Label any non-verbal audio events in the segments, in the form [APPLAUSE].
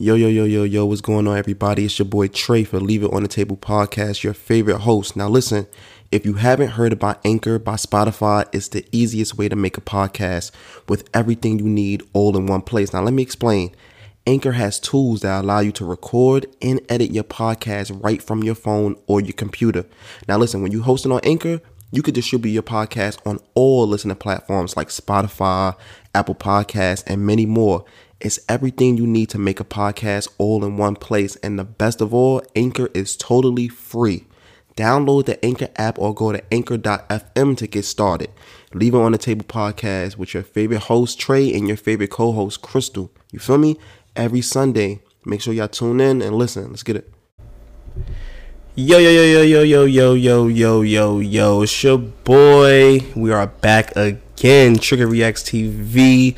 Yo, yo, yo, yo, yo, what's going on, everybody? It's your boy Tre for Leave It on the Table podcast, your favorite host. Now, listen, if you haven't heard about Anchor by Spotify, it's the easiest way to make a podcast with everything you need all in one place. Now, let me explain. Anchor has tools that allow you to record and edit your podcast right from your phone or your computer. Now, listen, when you're hosting on Anchor, you could distribute your podcast on all listening platforms like Spotify, Apple Podcasts, and many more. It's everything you need to make a podcast all in one place. And the best of all, Anchor is totally free. Download the Anchor app or go to anchor.fm to get started. Leave it on the table podcast with your favorite host, Tre, and your favorite co host, Crystal. You feel me? Every Sunday. Make sure y'all tune in and listen. Let's get it. Yo, yo, yo, yo, yo, yo, yo, yo, yo, yo, yo. It's your boy. We are back again. Trigger Reacts TV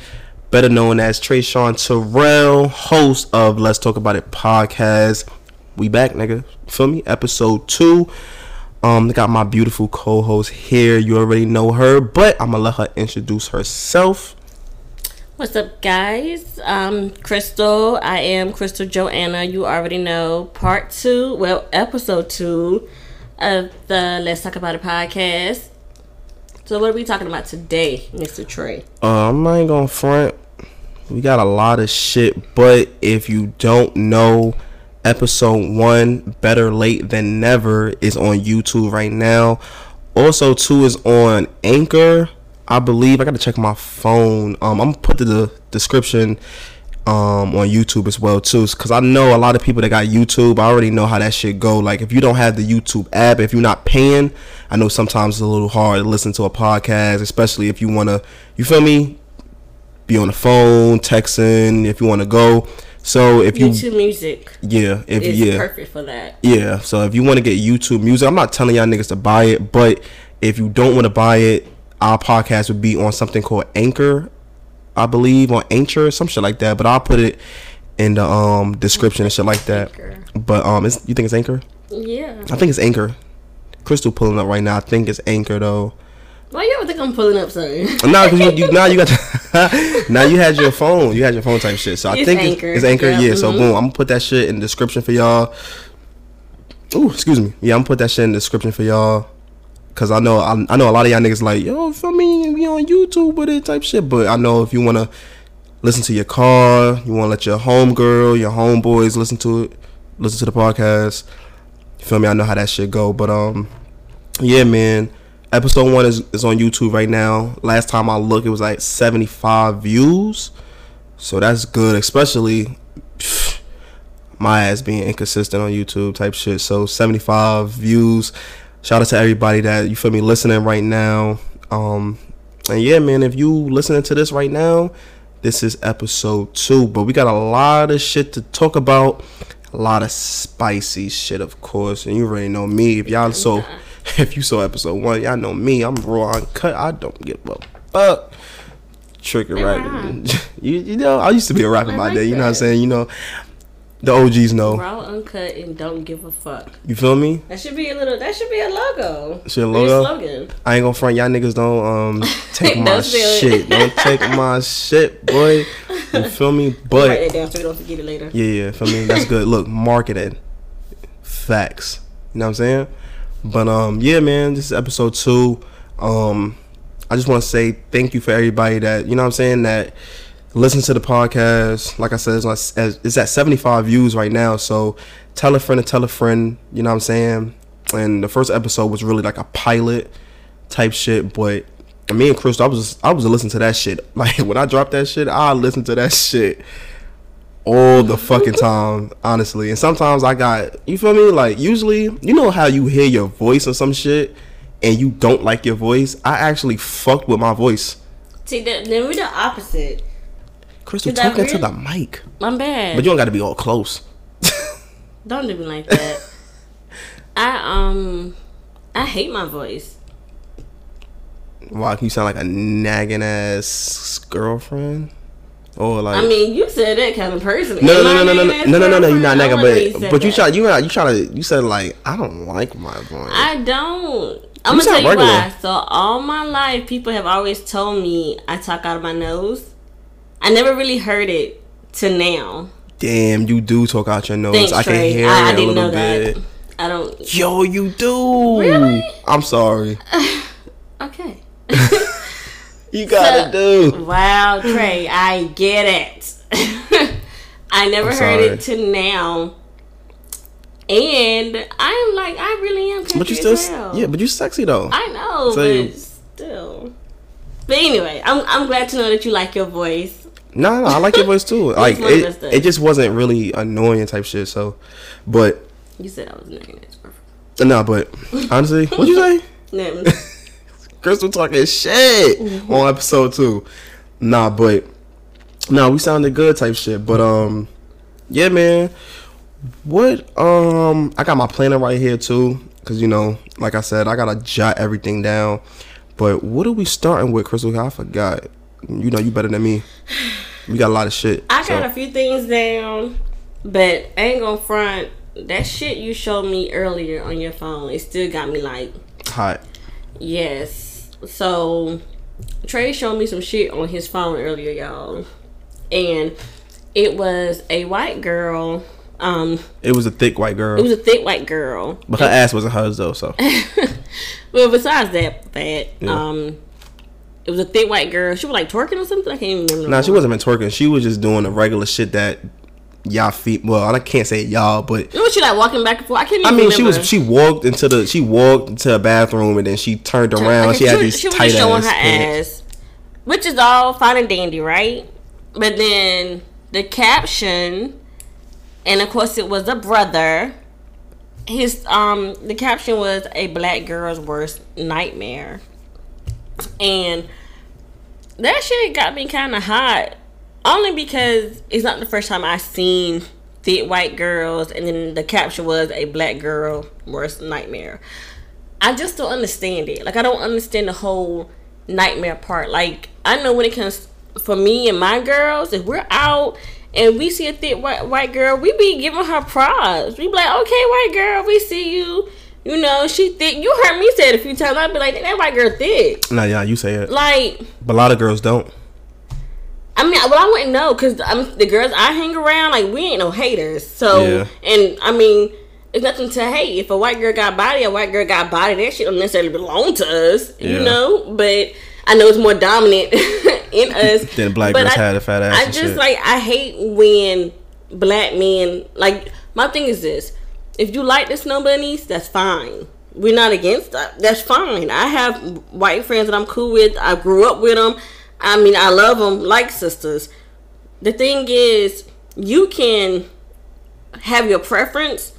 better known as Treshon Terrell, host of Let's Talk About It podcast. We back, nigga. Feel me? Episode two. Um, got my beautiful co-host here. You already know her, but I'm gonna let her introduce herself. What's up, guys? Um, Crystal. I am Crystal Joanna. You already know part two, well, episode two of the Let's Talk About It podcast. So, what are we talking about today, Mr. Tre? Um, I ain't gonna front. We got a lot of shit, but if you don't know, episode one, Better Late Than Never, is on YouTube right now. Also, two is on Anchor. I believe I gotta check my phone. Um, I'm gonna put the description um on YouTube as well too, because I know a lot of people that got YouTube. I already know how that shit go. Like if you don't have the YouTube app, if you're not paying, I know sometimes it's a little hard to listen to a podcast, especially if you wanna, you feel me, be on the phone, texting if you want to go. So if you YouTube music, yeah, if you yeah, perfect for that. Yeah, so if you want to get YouTube music, I'm not telling y'all niggas to buy it, but if you don't want to buy it, our podcast would be on something called Anchor, I believe, on Anchor or some shit like that. But I'll put it in the um description and shit like that. Anchor. But um, you think it's Anchor? Yeah, I think it's Anchor. Crystal pulling up right now. I think it's Anchor though. Why you ever think I'm pulling up something? no, because you, you [LAUGHS] now you got [LAUGHS] to, now you had your phone, you had your phone type shit. So I it's think anchor. It's, it's anchor. Yeah. So mm-hmm. boom, I'm gonna put that shit in the description for y'all. Ooh, excuse me. Yeah, I'm gonna put that shit in the description for y'all. Cause I know I, I know a lot of y'all niggas like yo feel me be on YouTube with it type shit. But I know if you wanna listen to your car, you wanna let your home girl, your homeboys listen to it, listen to the podcast. You feel me? I know how that shit go. But um, yeah, man Episode one is, is on YouTube right now. Last time I looked, it was like 75 views. So that's good, especially [SIGHS] my ass being inconsistent on YouTube type shit. So 75 views. Shout out to everybody that you feel me listening right now. Um, and yeah, man, if you listening to this right now, this is episode two. But we got a lot of shit to talk about. A lot of spicy shit, of course. And you already know me. If y'all so [LAUGHS] [LAUGHS] if you saw episode one, y'all know me. I'm raw uncut. I don't give a fuck. Trigger right. [LAUGHS] you you know, I used to be a rapper my day. You know what I'm saying? You know, the OGs know. Raw, uncut, and don't give a fuck. You feel me? That should be a little. That should be a logo. Should a logo? slogan. I ain't gonna front. Y'all niggas don't um [LAUGHS] take my shit. Don't take my shit, boy. You feel me? But write it down so we don't forget it later. Yeah, yeah. Feel me? That's good. Look, marketing, facts. You know what I'm saying? But um, yeah, man, this is episode two. Um, I just want to say thank you for everybody that you know I'm saying that listen to the podcast. Like I said, it's, it's at 75 views right now. So tell a friend to tell a friend. You know what I'm saying? And the first episode was really like a pilot type shit, but me and Crystal, I was I was listening to that shit. [LAUGHS] Like when I dropped that shit, I listened to that shit all the fucking time, honestly. And sometimes I got you feel me? Like usually, you know how you hear your voice or some shit and you don't like your voice. I actually fucked with my voice. See, then we're the opposite. Crystal, talking to the mic. I'm bad, but you don't got to be all close. [LAUGHS] don't do me like that. I um, I hate my voice. Why? Wow, you sound like a nagging ass girlfriend. Or like I mean, you said that kind of person. No, no, no, no, no, no, no, no, no, no. You're not nigga, but but you try, you you try to, you said like I don't like my voice. I don't. I'm gonna tell you why. So all my life, people have always told me I talk out of my nose. I never really heard it to now. Damn, you do talk out your nose. Thanks, I can Tre. hear I, I it a didn't little know bit. that. I don't. Yo, you do. Really? I'm sorry. [SIGHS] Okay. [LAUGHS] You gotta do. Wow, Tre, I get it. [LAUGHS] I never I'm heard sorry. it to now. And I'm like, I really am. But you still, hell. yeah, but you sexy though. I know, So you- but still. But anyway, I'm I'm glad to know that you like your voice. No, no, I like your voice too. [LAUGHS] Like one of us it, it just wasn't really annoying type shit. So, but You said I was perfect. no, but honestly, what'd you say? [LAUGHS] Crystal talking shit Mm-hmm. on episode two. Nah, but nah, we sounded good type shit. But um, yeah, man. What um, I got my planner right here too, cause you know, like I said, I gotta jot everything down. But what are we starting with, Crystal? I forgot. You know, you better than me. We got a lot of shit. I so- got a few things down, but I ain't gonna front. That shit you showed me earlier on your phone, it still got me like, hot. yes. So Tre showed me some shit on his phone earlier, y'all, and it was a white girl. Um, It was a thick white girl, it was a thick white girl. but her ass wasn't hers though. So [LAUGHS] Well, besides that, that Yeah. um, it was a thick white girl. She was like twerking or something. I can't even remember. no nah, she wasn't even twerking. She was just doing the regular shit that y'all feet. Well, I can't say y'all, but Was she like walking back and forth? I can't. Even I mean, she was she walked into the she walked into a bathroom and then she turned around. Okay, she had was- these she was tight just showing ass her pants. ass, which is all fine and dandy, right? But then the caption, and of course it was a brother. His um the caption was a black girl's worst nightmare, and that shit got me kind of hot. Only because it's not the first time I've seen thick white girls, and then the caption was a black girl worst nightmare. I just don't understand it. Like I don't understand the whole nightmare part. Like I know when it comes for me and my girls, if we're out and we see a thick white white girl, we be giving her props. We be like, okay, white girl, we see you. You know, she thick. You heard me say it a few times. I'd be like, that white girl thick. Nah, yeah, you say it, Like, but a lot of girls don't. I mean, well, I wouldn't know because I'm the girls I hang around. Like, we ain't no haters. So, Yeah. and I mean, it's nothing to hate. If a white girl got body, a white girl got body. That shit don't necessarily belong to us, Yeah. you know. But I know it's more dominant [LAUGHS] in [LAUGHS] us Then black girls I, had a fat ass I just shit. like I hate when black men like. My thing is this: if you like the snow bunnies, that's fine. We're not against that. That's fine. I have white friends that I'm cool with. I grew up with them. I mean, I love them like sisters. The thing is, you can have your preference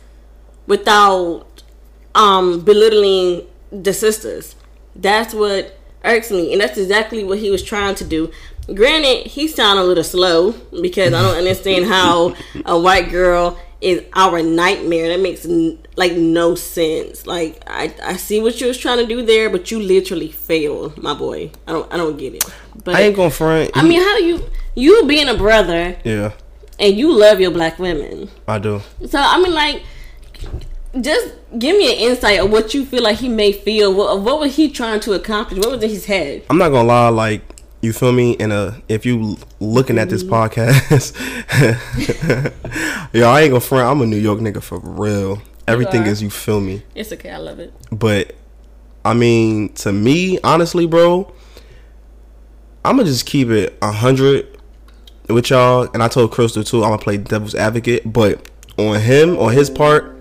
without um belittling the sisters. That's what irks me, and that's exactly what he was trying to do. Granted, he sounded a little slow because I don't understand how a white girl is our nightmare. That makes n- like no sense. Like I, I see what you was trying to do there, but you literally failed, my boy. I don't I don't get it. But I ain't gonna front. I mean, how do you you being a brother yeah, and you love your black women? I do. So I mean, like, just give me an insight of what you feel like he may feel. What, what was he trying to accomplish? What was in his head? I'm not gonna lie, like you feel me. And uh, if you looking at this podcast, [LAUGHS] yo, I ain't gonna front. I'm a New York nigga for real. Everything is you feel me. It's okay. I love it. But I mean, to me, honestly, bro, I'm gonna just keep it a hundred with y'all. And I told Crystal too, I'm gonna play devil's advocate. But on him, on his part,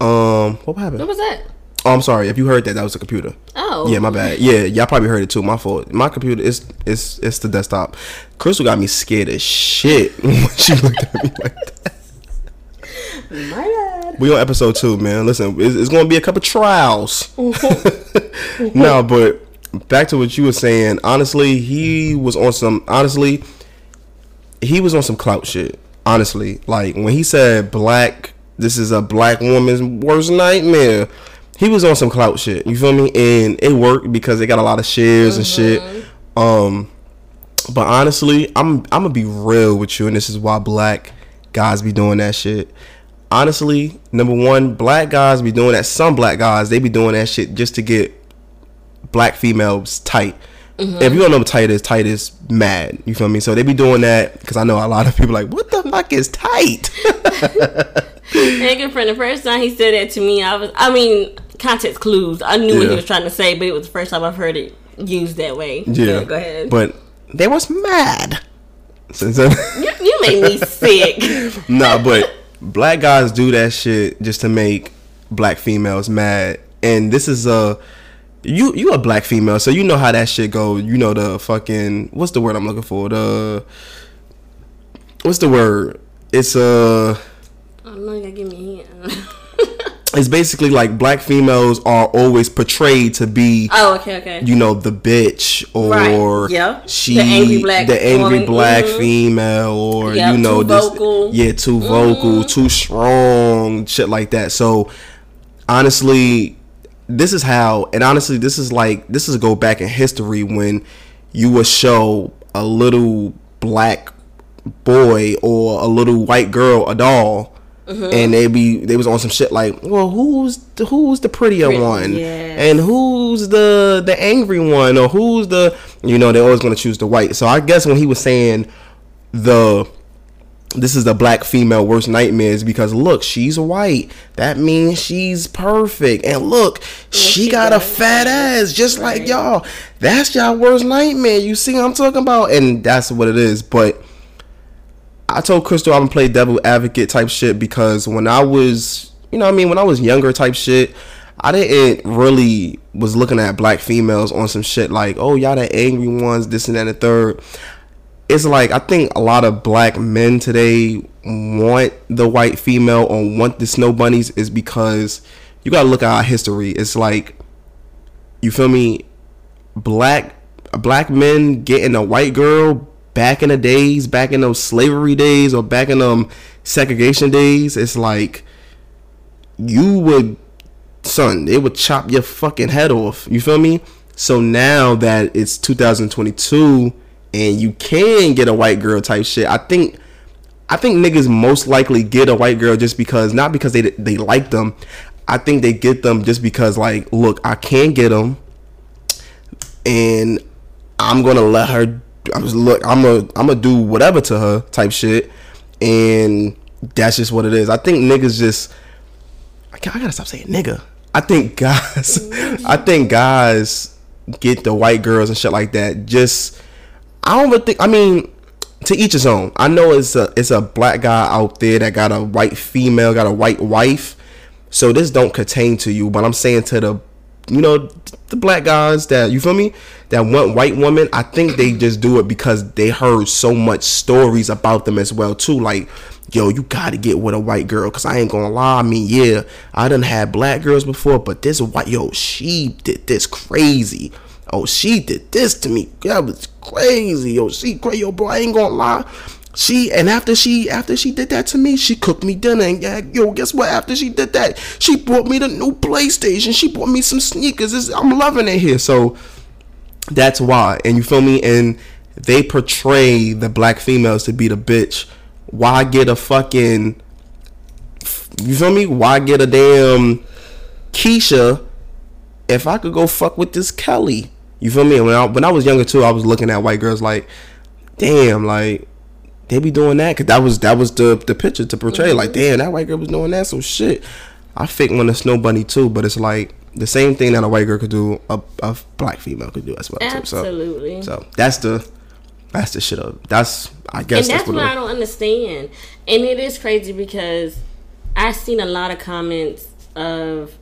um, what happened? What was that? Oh, I'm sorry. If you heard that, that was a computer. Oh, Yeah, my bad. Yeah, y'all probably heard it too. My fault. My computer is it's it's the desktop. Crystal got me scared as shit [LAUGHS] when she looked at me like that. My bad. We on episode two, man. Listen, it's, it's gonna be a couple trials. Mm-hmm. [LAUGHS] Mm-hmm. no, but back to what you were saying. Honestly, he was on some. Honestly, he was on some clout shit. Honestly, like when he said black, this is a black woman's worst nightmare. He was on some clout shit. You feel me? And it worked because they got a lot of shares and shit. Um, but honestly, I'm I'm gonna be real with you, and this is why black guys be doing that shit. Honestly, number one, black guys be doing that. Some black guys they be doing that shit just to get black females tight. If you don't know what tight is, tight is mad. You feel me? So they be doing that because I know a lot of people like, what the fuck is tight? [LAUGHS] Good friend, the first time he said that to me, I was, I mean, context clues. I knew what he was trying to say, but it was the first time I've heard it used that way. yeah. go ahead. But they was mad. So- so- you, you made me [LAUGHS] sick. nah, but black guys do that shit just to make black females mad. And this is a you you a black female, so you know how that shit go. You know the fucking what's the word I'm looking for? The what's the word? It's uh I don't know. You gotta give me a hand. [LAUGHS] it's basically like black females are always portrayed to be oh, okay, okay. you know the bitch or Right, yeah. she The angry black the angry woman, black mhm. female or Yep, you know too this vocal. yeah too vocal Mhm. too strong shit like that so honestly this is how and honestly this is like this is go back in history when you would show a little black boy or a little white girl a doll Mm-hmm. and they be they was on some shit like well who's the, who's the prettier Pretty, one? yes. and who's the the angry one? Or who's the you know they're always going to choose the white. So i guess when he was saying the this is the black female worst nightmares because look she's white. That means she's perfect. And look she she got a fat ass just like y'all. That's y'all worst nightmare. You see what i'm talking about? And that's what it is. But I told Crystal I'm gonna play devil advocate type shit because when I was, you know, I mean, when I was younger type shit, I didn't really was looking at black females on some shit like, oh y'all the angry ones, this and that and the third. It's like I think a lot of black men today want the white female or want the snow bunnies is because you gotta look at our history. It's like, you feel me? Black black men getting a white girl back in the days, back in those slavery days or back in them segregation days, it's like you would son, they would chop your fucking head off. You feel me? So now that it's 2022 and you can get a white girl type shit, I think I think niggas most likely get a white girl just because not because they they like them. I think they get them just because like, look, I can get them and I'm gonna let her. I was look. I'm gonna I'm gonna do whatever to her type shit, and that's just what it is. I think niggas just. I I gotta stop saying nigga. I think [LAUGHS] guys. I think guys get the white girls and shit like that. Just I don't think. I mean, to each his own. I know it's a it's a black guy out there that got a white female, got a white wife. So this don't pertain to you, but I'm saying to the, you know, the black guys that you feel me that want white women. I think they just do it because they heard so much stories about them as well too. Like, yo, you gotta get with a white girl, cause I ain't gonna lie. I mean, yeah, I done had black girls before, but this white, yo, she did this crazy. Oh, she did this to me. That was crazy. Yo, she crazy. Yo, bro, I ain't gonna lie. She and after she after she did that to me, she cooked me dinner. And yeah, yo, guess what? After she did that, she brought me the new PlayStation. She bought me some sneakers. It's, I'm loving it here. So that's why. And you feel me? And they portray the black females to be the bitch. Why get a fucking you feel me? Why get a damn Keisha if I could go fuck with this Kelly? You feel me? When I when I was younger too, I was looking at white girls like, damn, like they be doing that because that was that was the the picture to portray. Like, damn, that white girl was doing that. So shit, I fake one a snow bunny too, but it's like the same thing that a white girl could do, a, a black female could do as well too. So, so that's the that's the shit of that's I guess and that's what what I don't understand. And it is crazy because I've seen a lot of comments of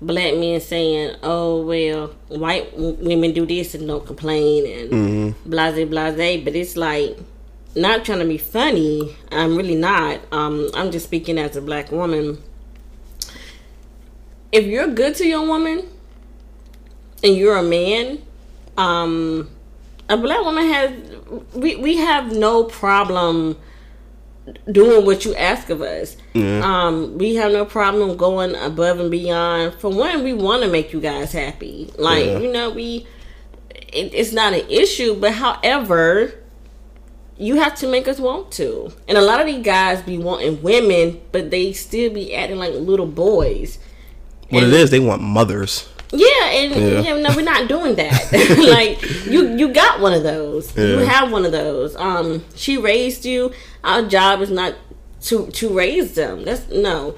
black men saying, "Oh well, white w- women do this and don't complain and Mm-hmm. blase blase." But it's like not trying to be funny. I'm really not. Um, I'm just speaking as a black woman. If you're good to your woman and you're a man, um, a black woman has we we have no problem doing what you ask of us. Um, we have no problem going above and beyond. For one, we want to make you guys happy. Like Yeah. you know, we it, it's not an issue. But however, you have to make us want to. And a lot of these guys be wanting women, but they still be acting like little boys. What it is, they want mothers. Yeah, and Yeah. yeah. no, we're not doing that. [LAUGHS] [LAUGHS] like you, you got one of those. You have one of those. Um, she raised you. Our job is not to to raise them. That's no.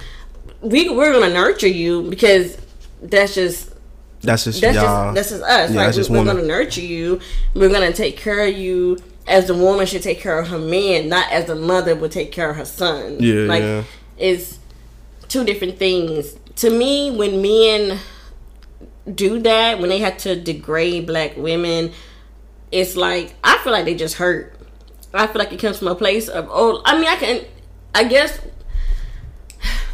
We we're gonna nurture you because that's just That's just that's y'all. just that's just us. Yeah, like we, we're gonna nurture you. We're gonna take care of you as the woman should take care of her man, not as a mother would take care of her son. Yeah, like yeah. it's two different things. To me, when men do that, when they have to degrade black women, it's like I feel like they just hurt. I feel like it comes from a place of oh, I mean, I can, I guess,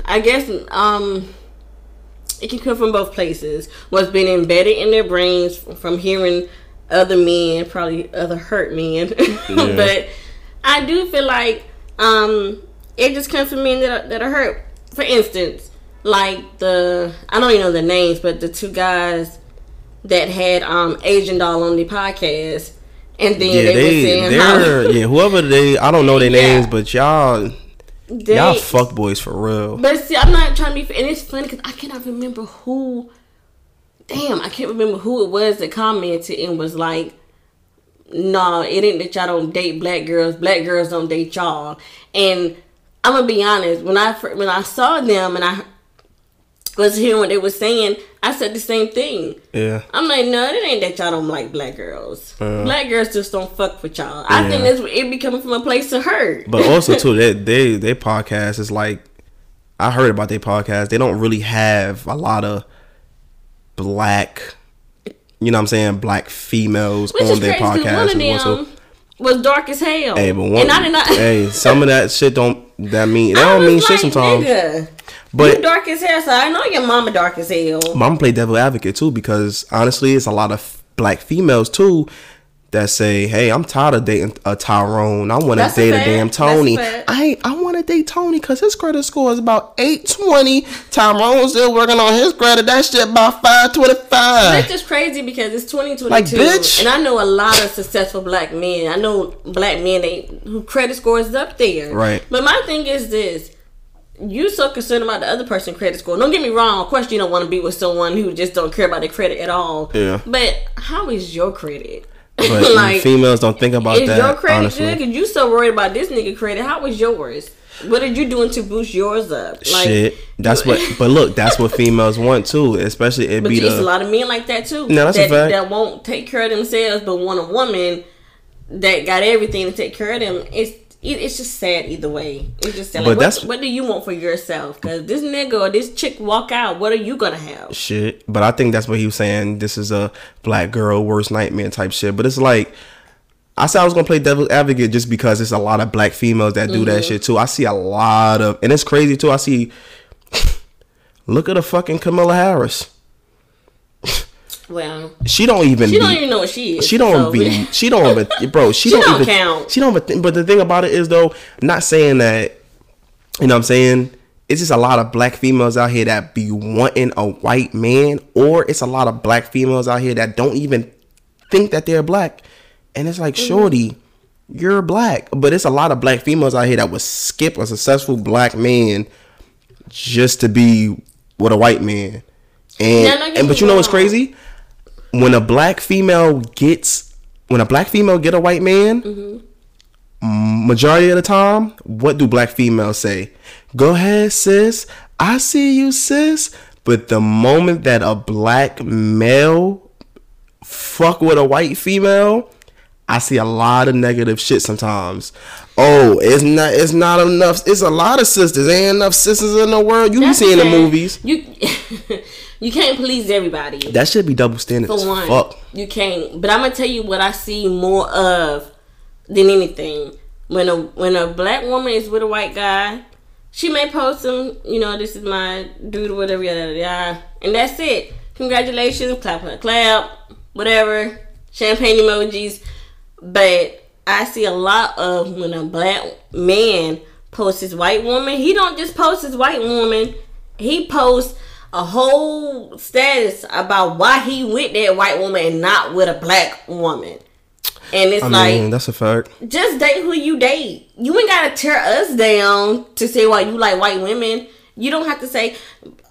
I guess, um, it can come from both places. What's been embedded in their brains from hearing other men, probably other hurt men, [LAUGHS] but I do feel like um, it just comes from men that are, that are hurt. For instance, like the I don't even know the names, but the two guys that had um Asian doll on the podcast, and then yeah, they, they, were saying they're how [LAUGHS] yeah, whoever they, I don't know their Yeah. names, but y'all, they, y'all fuck boys for real. But see, I'm not trying to be, and it's funny because I cannot remember who. Damn, I can't remember who it was that commented and was like, "No, it ain't that y'all don't date black girls. Black girls don't date y'all." And I'm gonna be honest. When I when I saw them and I was hearing what they were saying, I said the same thing. Yeah, I'm like, no, it ain't that y'all don't like black girls. black girls just don't fuck with y'all. I Yeah. think that's it be coming from a place of hurt. but also too, [LAUGHS] they they their podcast is like, I heard about their podcast. They don't really have a lot of black, you know what I'm saying, black females Which on their crazy. podcast. One of them was dark as hell. Hey, but one, and I did not. hey, some of that shit don't that mean that I don't mean shit sometimes. Nigga, But- you dark as hell, so I know your mama dark as hell. Mama play devil advocate too because honestly, it's a lot of black females too that say, "Hey, I'm tired of dating a Tyrone. I want to That's a date a, damn Tony. fact. I I want to date Tony because his credit score is about eight twenty. Tyrone's still working on his credit. That shit about five twenty It's just crazy because it's 2022, Like, bitch. and I know a lot of successful black men. I know black men they who credit score is up there. Right. But my thing is this: you so concerned about the other person's credit score. Don't get me wrong. Of course, you don't want to be with someone who just don't care about their credit at all. Yeah. But how is your credit? But [LAUGHS] females don't think about Is that. your credit honestly. good? Cause you so worried about this nigga credit. How was yours? What are you doing to boost yours up? Like, Shit, that's what. [LAUGHS] But look, that's what females want too. Especially it But be it's a lot of men like that too. No, that's a that, fact. That won't take care of themselves, but want a woman that got everything to take care of them. It's it, it's just sad either way. It's just sad. But Like, what, that's- what do you want for yourself? Because this nigga or this chick walk out, what are you gonna have? shit. But I think that's what he was saying. This is a black girl worst nightmare type shit. But it's like I said I was gonna play devil's advocate just because it's a lot of black females that do Mm-hmm. that shit too. I see a lot of, and it's crazy too. I see. Look at the fucking Kamala Harris. Well, She don't even. she be, don't even know what she is. She don't so- be. She don't even. [LAUGHS] Bro, she, She don't, don't even count. She don't even. But the thing about it is though, not saying that. You know what I'm saying? It's just a lot of black females out here that be wanting a white man, or it's a lot of black females out here that don't even think that they're black, and it's like, Mm-hmm. shorty, you're black, but it's a lot of black females out here that would skip a successful black man just to be with a white man, and don't and but you know what's crazy? When a black female gets when a black female get a white man, Mm-hmm. majority of the time, what do black females say? Go ahead, sis. I see you, sis. But the moment that a black male fuck with a white female, I see a lot of negative shit sometimes. Oh, it's not it's not enough. It's a lot of sisters. Ain't enough sisters in the world. You be That's seeing the movies. You [LAUGHS] you can't please everybody. That should be double standard For one, fuck. you can't. But I'm gonna tell you what I see more of than anything. When a when a black woman is with a white guy, she may post some, you know, this is my dude whatever, yada yada, yada and that's it. Congratulations, clap clap clap, whatever, champagne emojis. But I see a lot of when a black man posts his white woman, he don't just post his white woman, he posts a whole status about why he with that white woman and not with a black woman. And it's I like mean, that's a fact. just date who you date. You ain't gotta tear us down to say why you like white women. You don't have to say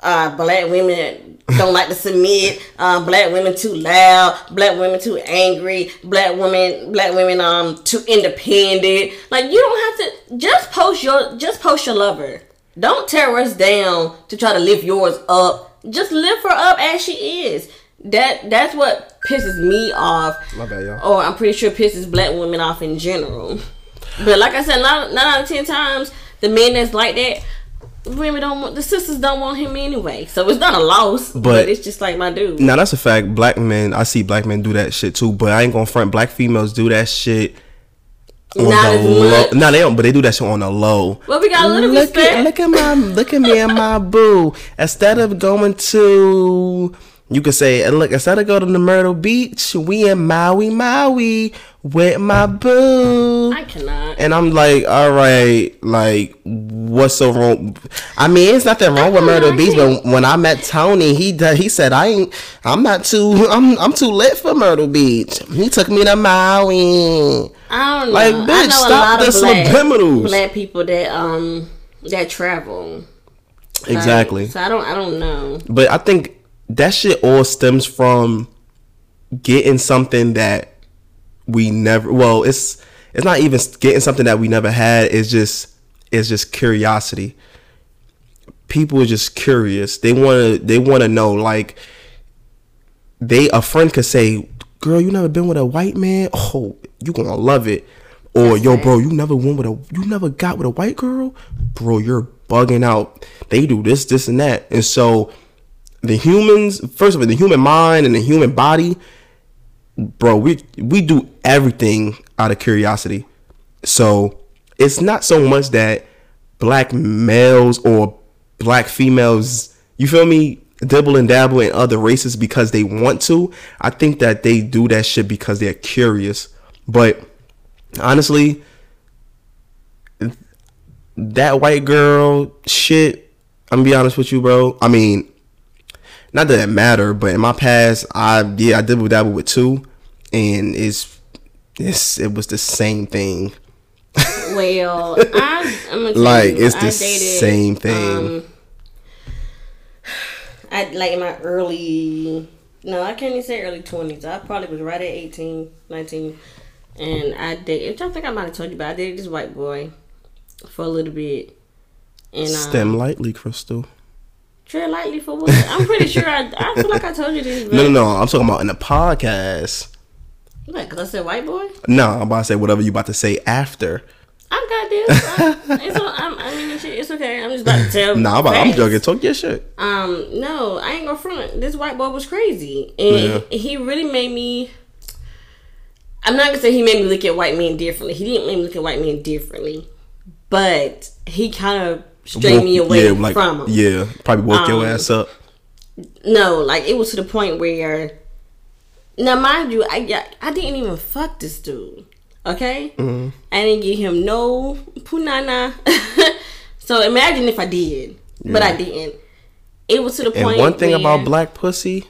uh, black women don't like to submit. Uh, [LAUGHS] black women too loud. Black women too angry. Black women, black women um too independent. Like you don't have to just post your just post your lover. Don't tear us down to try to lift yours up. Just lift her up as she is. That that's what pisses me off. My bad, y'all. Or I'm pretty sure pisses black women off in general. But like I said, nine, nine out of ten times, the men that's like that, women don't want the sisters don't want him anyway. So it's not a loss, but, But- it's just like my dude. Now that's a fact. Black men, I see black men do that shit too. But I ain't gonna front. Black females do that shit on Not the low. No, they don't. But they do that shit on the low. Well, we got a little look respect. at look at my look at me and my [LAUGHS] boo. Instead of going to, you could say, look. Instead of going to the Myrtle Beach, we in Maui, Maui with my boo. I cannot. And I'm like, all right, like, what's so wrong? I mean, it's nothing wrong with Myrtle Beach, but when I met Tony, he he said, I ain't, I'm not too, I'm, I'm too lit for Myrtle Beach. He took me to Maui. I don't know. Like, I bitch, know stop the black, subliminals. black people that um that travel. Like, Exactly. so I don't. I don't know. But I think that shit all stems from getting something that we never. Well, it's it's not even getting something that we never had. It's just it's just curiosity. People are just curious. They want to they want to know. Like they a friend could say, "Girl, you never been with a white man? Oh, you gonna love it." Or yo, bro, you never went with a you never got with a white girl, bro. You're bugging out. They do this, this, and that, and so the humans. First of all, the human mind and the human body, bro. We we do everything out of curiosity. So it's not so much that black males or black females, you feel me, dibble and dabble in other races because they want to. I think that they do that shit because they're curious. But honestly, that white girl shit, I'm gonna be honest with you, bro. I mean, not that it matter, but in my past, I yeah, I dibble dabble with two, and it's it's it was the same thing. Well, [LAUGHS] I, I'm gonna tell Like, you, it's the dated, same thing. Um, I like in my early. No, I can't even say early twenties. I probably was right at 18, 19. and I dated. I think I might have told you, but I dated this white boy for a little bit. And um, Stem lightly, Crystal. Tread lightly for what? I'm pretty sure I. I feel like I told you this. No, no, no. I'm talking about in the podcast. What? Cause I said white boy. No, I'm about to say whatever you about to say after. I got this. I, it's, I'm, I mean, it's okay. I'm just about to tell. [LAUGHS] Nah, I'm, about, I'm joking. Talk your shit. Um, no, I ain't gonna front. This white boy was crazy, and Yeah. he really made me. I'm not gonna say he made me look at white men differently. He didn't make me look at white men differently, but he kind of strayed me away yeah, like, from him. Yeah, probably woke your Um, ass up. No, like it was to the point where. Now, mind you, I yeah, I didn't even fuck this dude. Okay, Mm-hmm. I didn't give him no punana. [LAUGHS] so imagine if I did, but I didn't. It was to the And point. one thing where- about black pussy,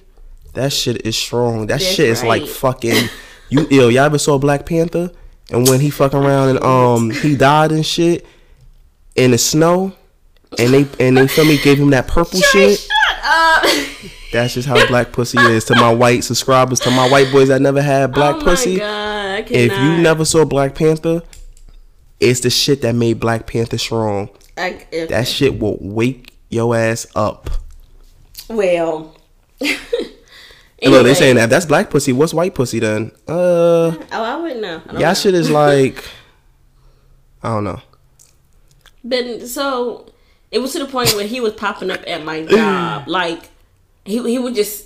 that shit is strong. That shit is like fucking. [LAUGHS] You ill? Y'all ever saw Black Panther? And when he fucking around and um he died and shit in the snow, and they and they feel me gave him that purple shit. shut up. [LAUGHS] That's just how black pussy is to my white subscribers, to my white boys that never had black oh pussy. My God, If you never saw Black Panther, it's the shit that made Black Panther strong. I, if, That shit will wake your ass up. well. [LAUGHS] And look, they saying that if that's black pussy. What's white pussy then? Uh, Oh, I wouldn't know. I y'all know. shit is like, I don't know. But so it was to the point where he was popping up at my job. [CLEARS THROAT] like he he would just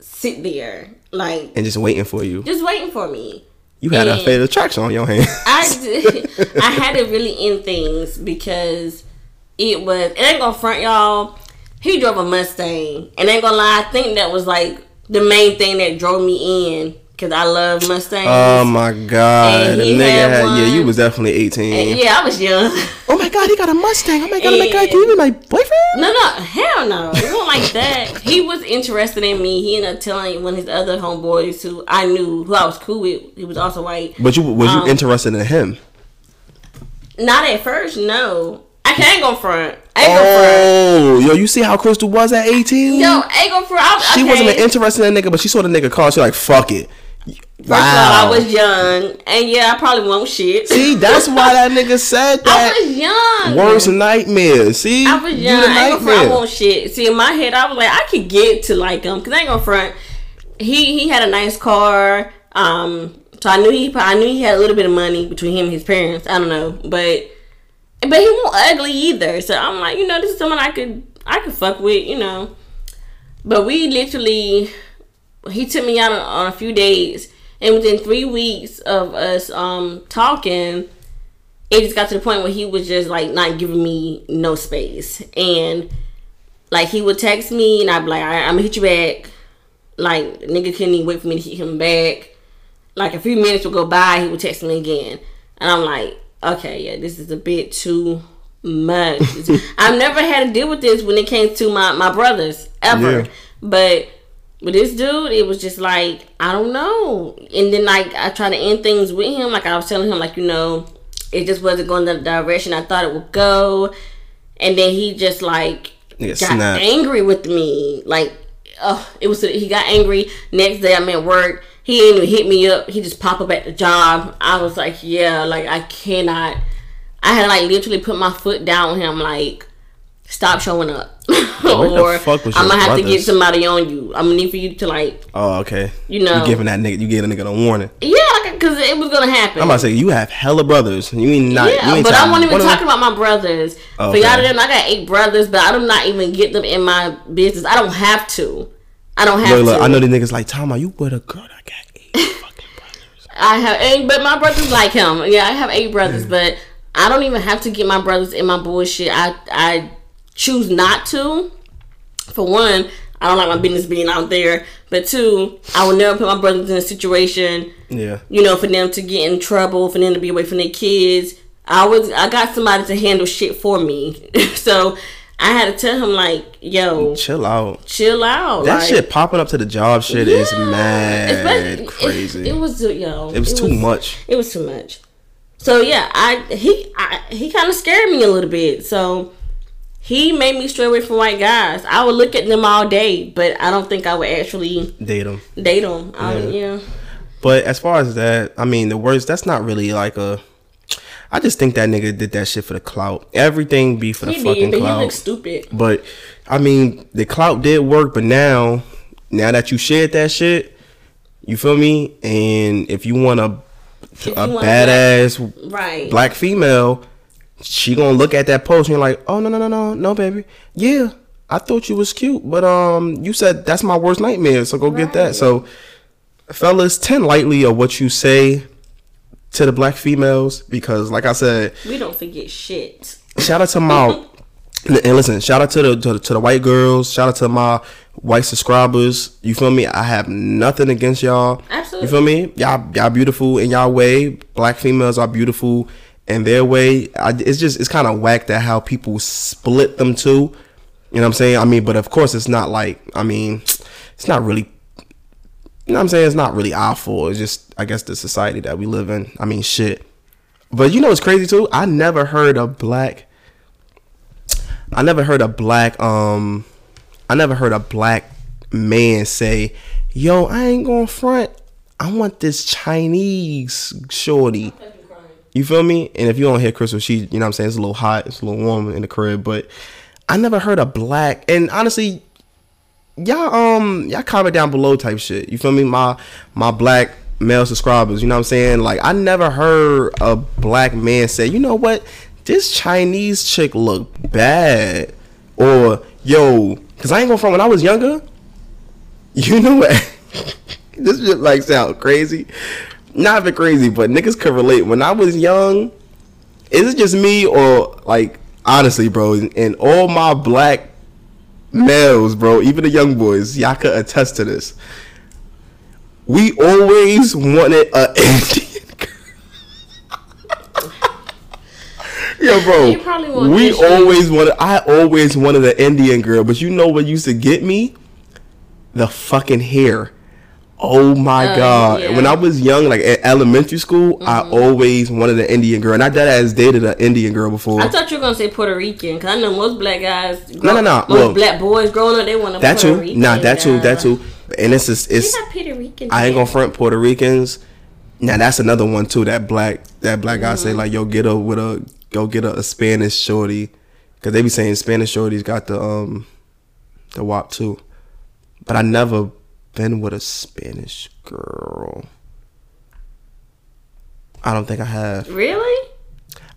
sit there, like And just waiting for you. just waiting for me. You had a And- fatal attraction on your hand. I [LAUGHS] did, I had to really end things because it was it ain't gonna front y'all. He drove a Mustang, and ain't gonna lie, I think that was like the main thing that drove me in because I love Mustangs. oh my god, And the he nigga had had, yeah, you was definitely eighteen. And yeah, I was young. [LAUGHS] Oh my god, he got a Mustang. Oh my god, oh my god, And- can you be my boyfriend? No, no, hell no. It wasn't like that. He was interested in me. He ended up telling one of his other homeboys who I knew, who I was cool with. He was also white. But you was you Um, interested in him? Not at first, no. I can't go front. I ain't go front. Oh, yo, you see how Crystal was at 18? Yo, I ain't go front. I, she okay. wasn't interested in that nigga, but she saw the nigga car. She like, fuck it. First of all, I was young, and yeah, I probably won't shit. See, that's why that nigga [LAUGHS] said that. I was young. Worst nightmare. See, I was young. I ain't front. I won't shit. See, in my head, I was like, I could get to like him because I ain't gonna front. He he had a nice car. Um, so I knew he I knew he had a little bit of money between him and his parents. I don't know, but but he won't ugly either. So I'm like, you know, this is someone I could I could fuck with, you know. But we literally, he took me out on, on a few days, and within three weeks of us um talking, it just got to the point where he was just like not giving me no space, and like he would text me, and I'd be like, All right, I'm gonna hit you back. Like nigga couldn't even wait for me to hit him back. Like a few minutes would go by, he would text me again, and I'm like, okay, yeah, this is a bit too much. [LAUGHS] I've never had to deal with this when it came to my my brothers ever, Yeah. but with this dude, it was just like I don't know. And then like I try to end things with him, like I was telling him, like you know, it just wasn't going the direction I thought it would go, and then he just like got angry with me, like. Oh, it was he got angry. Next day I'm at work. He didn't even hit me up. He just pop up at the job. I was like, yeah, like I cannot. I had like literally put my foot down on him, like stop showing up, what the [LAUGHS] or fuck was I'm gonna have to get somebody on you. I'm gonna need for you to like, Oh, okay. you know, You giving that nigga, you giving a nigga a warning. yeah, like because it was gonna happen. I'm about to say you have hella brothers. You ain't not. yeah, you ain't but I wasn't even talking about my brothers. Oh, For y'all to them, I got eight brothers, but I do not even get them in my business. I don't have to. I don't have Look, look, to. I know the niggas like Tom. Are you with a girl I got eight [LAUGHS] fucking brothers? I have, and, but my brothers like him. Yeah, I have eight brothers, mm. but I don't even have to get my brothers in my bullshit. I I choose not to. For one, I don't like my business being out there. But two, I will never put my brothers in a situation, Yeah. you know, for them to get in trouble, for them to be away from their kids. I was I got somebody to handle shit for me, [LAUGHS] so I had to tell him like, yo, Chill out. chill out. That like, shit popping up to the job shit is mad Especially- crazy. It, it was yo. It was too much. It was too much. So yeah, I he I, he kind of scared me a little bit. So he made me stray away from white guys. I would look at them all day, but I don't think I would actually Date them. date them. I, um, Yeah. yeah. But as far as that, I mean, the worst. That's not really like a. I just think that nigga did that shit for the clout. Everything be for the He fucking did, but he clout. looked stupid. But I mean, the clout did work. But now, now that you shared that shit, you feel me? And if you want a If a badass Right. black female, she gonna look at that post and you're like, oh no no no no no baby, yeah, I thought you was cute, but um, you said that's my worst nightmare, so go get that. So, fellas, tend lightly of what you say to the black females because, like I said, we don't forget shit. shout out to my [LAUGHS] and listen, shout out to the to, the- to the white girls, shout out to my white subscribers. You feel me? I have nothing against y'all. Absolutely. You feel me? Y'all y'all beautiful in y'all way. Black females are beautiful in their way. I, it's just it's kind of whack that how people split them too. You know what I'm saying? I mean, but of course it's not like I mean, it's not really you know what I'm saying? It's not really our fault. It's just I guess the society that we live in. I mean, shit. But you know what's crazy too? I never heard a black. I never heard a black um. I never heard a black man say, "Yo, I ain't going front. I want this Chinese shorty." You feel me? And if you don't hear Crystal, she, you know what I'm saying, it's a little hot, it's a little warm in the crib, but I never heard a black and honestly, y'all um y'all comment down below type shit. You feel me? My my black male subscribers, you know what I'm saying? Like I never heard a black man say, you know what, this Chinese chick look bad. Or yo, cause I ain't going from when I was younger, [LAUGHS] you know what? [LAUGHS] this shit like sound crazy. Not even crazy, but niggas could relate. When I was young, is it just me or like honestly, bro, and all my black males, bro, even the young boys, y'all could attest to this. We always wanted a [LAUGHS] Indian girl. Yo, bro, we always wanted. I always wanted an Indian girl, but you know what used to get me? The fucking hair. Oh my Uh, god! yeah. When I was young, like at elementary school, I always wanted an Indian girl, and I dead ass dated an Indian girl before. I thought you were gonna say Puerto Rican because I know most black guys. No, no, no, Most well, black boys growing up, they want a that Puerto too. Rican. Nah, that too. That too. And it's just, it's. Puerto Rican. I ain't gonna front Puerto Ricans. Now that's another one too. That black that black guy Mm-hmm. say like, yo, get a with a go get a, a Spanish shorty, cause they be saying Spanish shorties got the um the wop too. But I never been with a Spanish girl. I don't think I have. Really?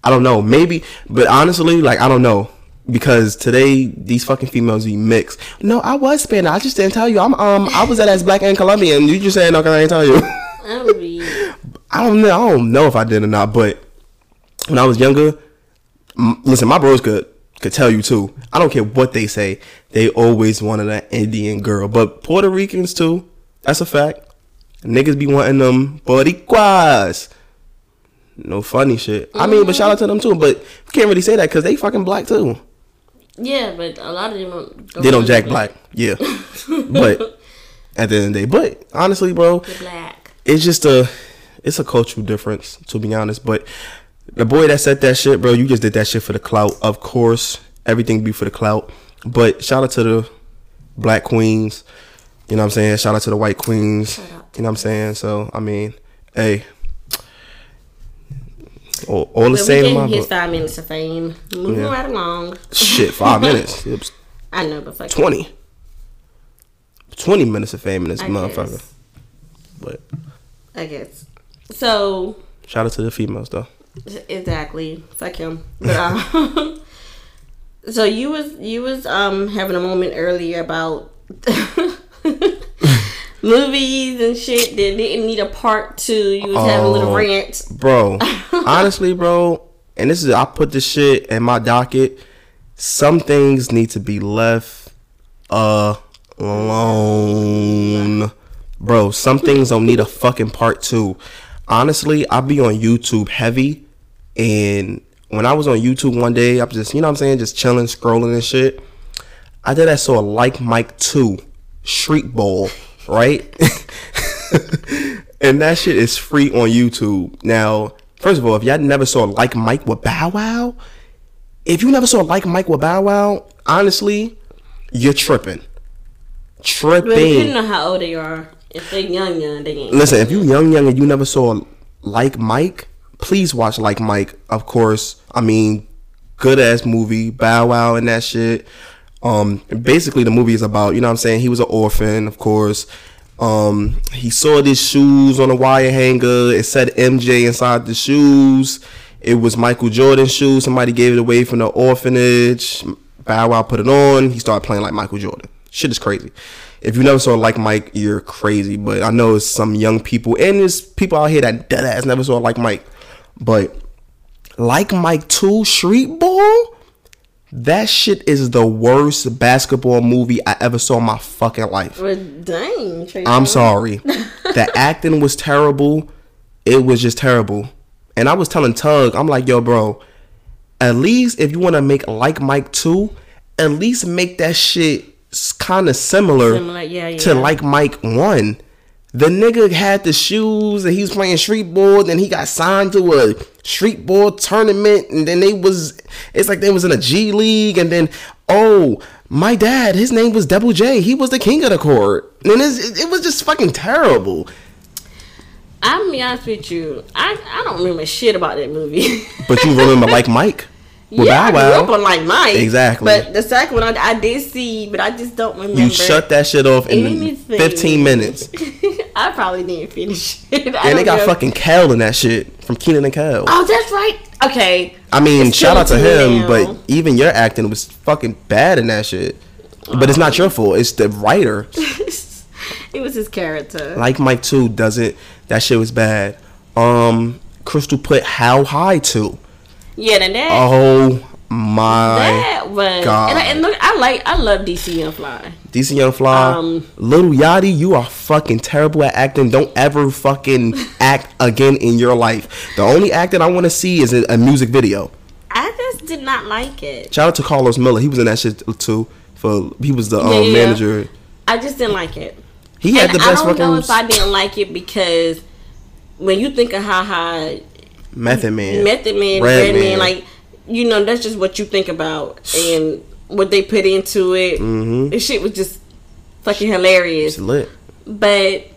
I don't know. Maybe, but honestly, like I don't know because today these fucking females be mixed. No, I was Spanish. I just didn't tell you. I'm um I was at as black and Colombian. You just saying no because I ain't tell you. I would be. [LAUGHS] I don't know. I don't know if I did or not. But when I was younger, m- listen, my bros could could tell you too. I don't care what they say. They always wanted an Indian girl, but Puerto Ricans too. That's a fact. Niggas be wanting them Boricuas. No funny shit. I mean, but shout out to them too. But you can't really say that because they fucking black too. Yeah, but a lot of them don't. They don't jack black. Yeah. [LAUGHS] but at the end of the day, but honestly, bro, black. it's just a it's a cultural difference to be honest but the boy that said that shit bro you just did that shit for the clout of course everything be for the clout but shout out to the black queens you know what i'm saying shout out to the white queens Shout out to you know what i'm saying so i mean hey all, all the same we my his five minutes of fame. Moving Yeah. right along. shit five [LAUGHS] minutes it was I know, but fuck. 20 20 minutes of fame in this I motherfucker guess. but I guess. So shout out to the females though exactly, fuck him. But, [LAUGHS] um, [LAUGHS] so you was you was um having a moment earlier about [LAUGHS] movies and shit that didn't need a part two. You was having a little Oh. rant. bro. [LAUGHS] honestly, bro, and this is I put this shit in my docket. Some things need to be left alone, bro. Some things don't need a fucking part two. Honestly, I be on YouTube heavy, and when I was on YouTube one day, I'm just you know what I'm saying, just chilling, scrolling and shit. I did I saw a like Mike two, Street Ball, right? [LAUGHS] and that shit is free on YouTube. Now, first of all, if y'all never saw Like Mike with Bow Wow, if you never saw Like Mike with Bow Wow, honestly, you're tripping. Tripping. But depending on how old they are, if they young, young, they ain't. Listen, if you young, young, and you never saw Like Mike, please watch Like Mike. Of course, I mean, good ass movie, Bow Wow and that shit. Um, basically the movie is about, you know what I'm saying? He was an orphan, of course. Um, he saw these shoes on a wire hanger. It said MJ inside the shoes. It was Michael Jordan's shoes. Somebody gave it away from the orphanage. Bow Wow put it on. He started playing like Michael Jordan. Shit is crazy. If you never saw Like Mike, you're crazy. But I know it's some young people and there's people out here that dead ass never saw Like Mike. But Like Mike 2 Street Ball, that shit is the worst basketball movie I ever saw in my fucking life. But dang, Tre I'm sorry. [LAUGHS] the acting was terrible. It was just terrible. And I was telling Tug, I'm like, yo, bro, at least if you want to make like Mike 2, at least make that shit kind of similar, Similar, yeah, to like Mike 1. The nigga had the shoes and he was playing street ball and he got signed to a street ball tournament and then they was it's like they was in a G League and then oh my dad his name was Double J he was the king of the court and it's, it, was just fucking terrible I'm be honest with you. I, I don't remember shit about that movie. but you remember like [LAUGHS] Mike with yeah, I Bow grew up on like Mike. Exactly. But the second one I, I did see, but I just don't remember. you shut that shit off in anything. 15 minutes [LAUGHS] I probably didn't finish it. I and they got know. fucking Kel in that shit from Kenan and Kel Oh, that's right. Okay. I mean, It's shout out to him, now. but even your acting was fucking bad in that shit. But it's not your fault. It's the writer. [LAUGHS] it was his character. Like Mike Two doesn't. That shit was bad. Um, Crystal put How High too. Yeah, then that. Oh my that was. God. And, I, and look, I like, I love DC Young Fly. DC Young Fly, Um, Lil Yachty, you are fucking terrible at acting. Don't ever fucking [LAUGHS] act again in your life. The only act that I want to see is a, music video. I just did not like it. Shout out to Carlos Miller. He was in that shit too. For he was the um, Yeah, yeah. manager. I just didn't like it. He had And the best I don't know if I didn't like it because when you think of how high Method Man. Method Man, Red Red Man, Man. like you know, that's just what you think about and what they put into it. Mhm. This shit was just fucking hilarious. It's lit. But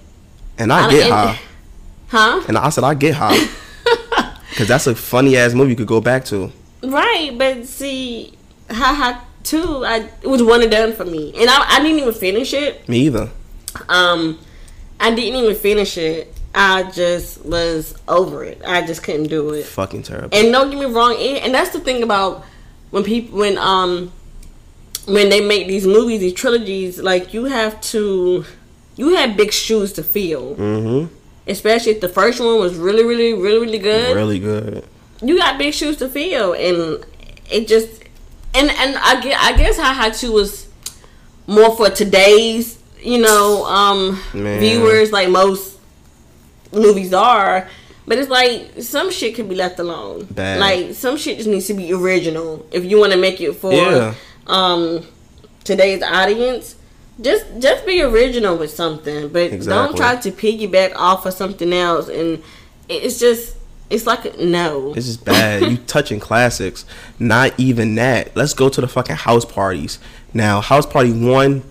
And I I- get and- high. [LAUGHS] huh? And I said I get high. [LAUGHS] Cause that's a funny ass movie you could go back to. Right, but see, Ha Ha Two, I it was one and done for me, and I, I didn't even finish it. Me either. Um, I didn't even finish it. I just was over it. I just couldn't do it. Fucking terrible. And don't get me wrong, and, and that's the thing about when people when um when they make these movies, these trilogies, like you have to you have big shoes to fill. mm-hmm. Especially if the first one was really, really, really, really good. Really good. you got big shoes to fill, and it just and and I guess, I guess how High Two was more for today's you know um Man. viewers like most movies are. But it's like some shit can be left alone. Bad. Like some shit just needs to be original if you want to make it for Yeah. um today's audience. Just just be original with something, but don't try to piggyback off of something else. And it's just it's like no. This is bad. you [LAUGHS] touching classics. Not even that. Let's go to the fucking house parties. Now, house party one.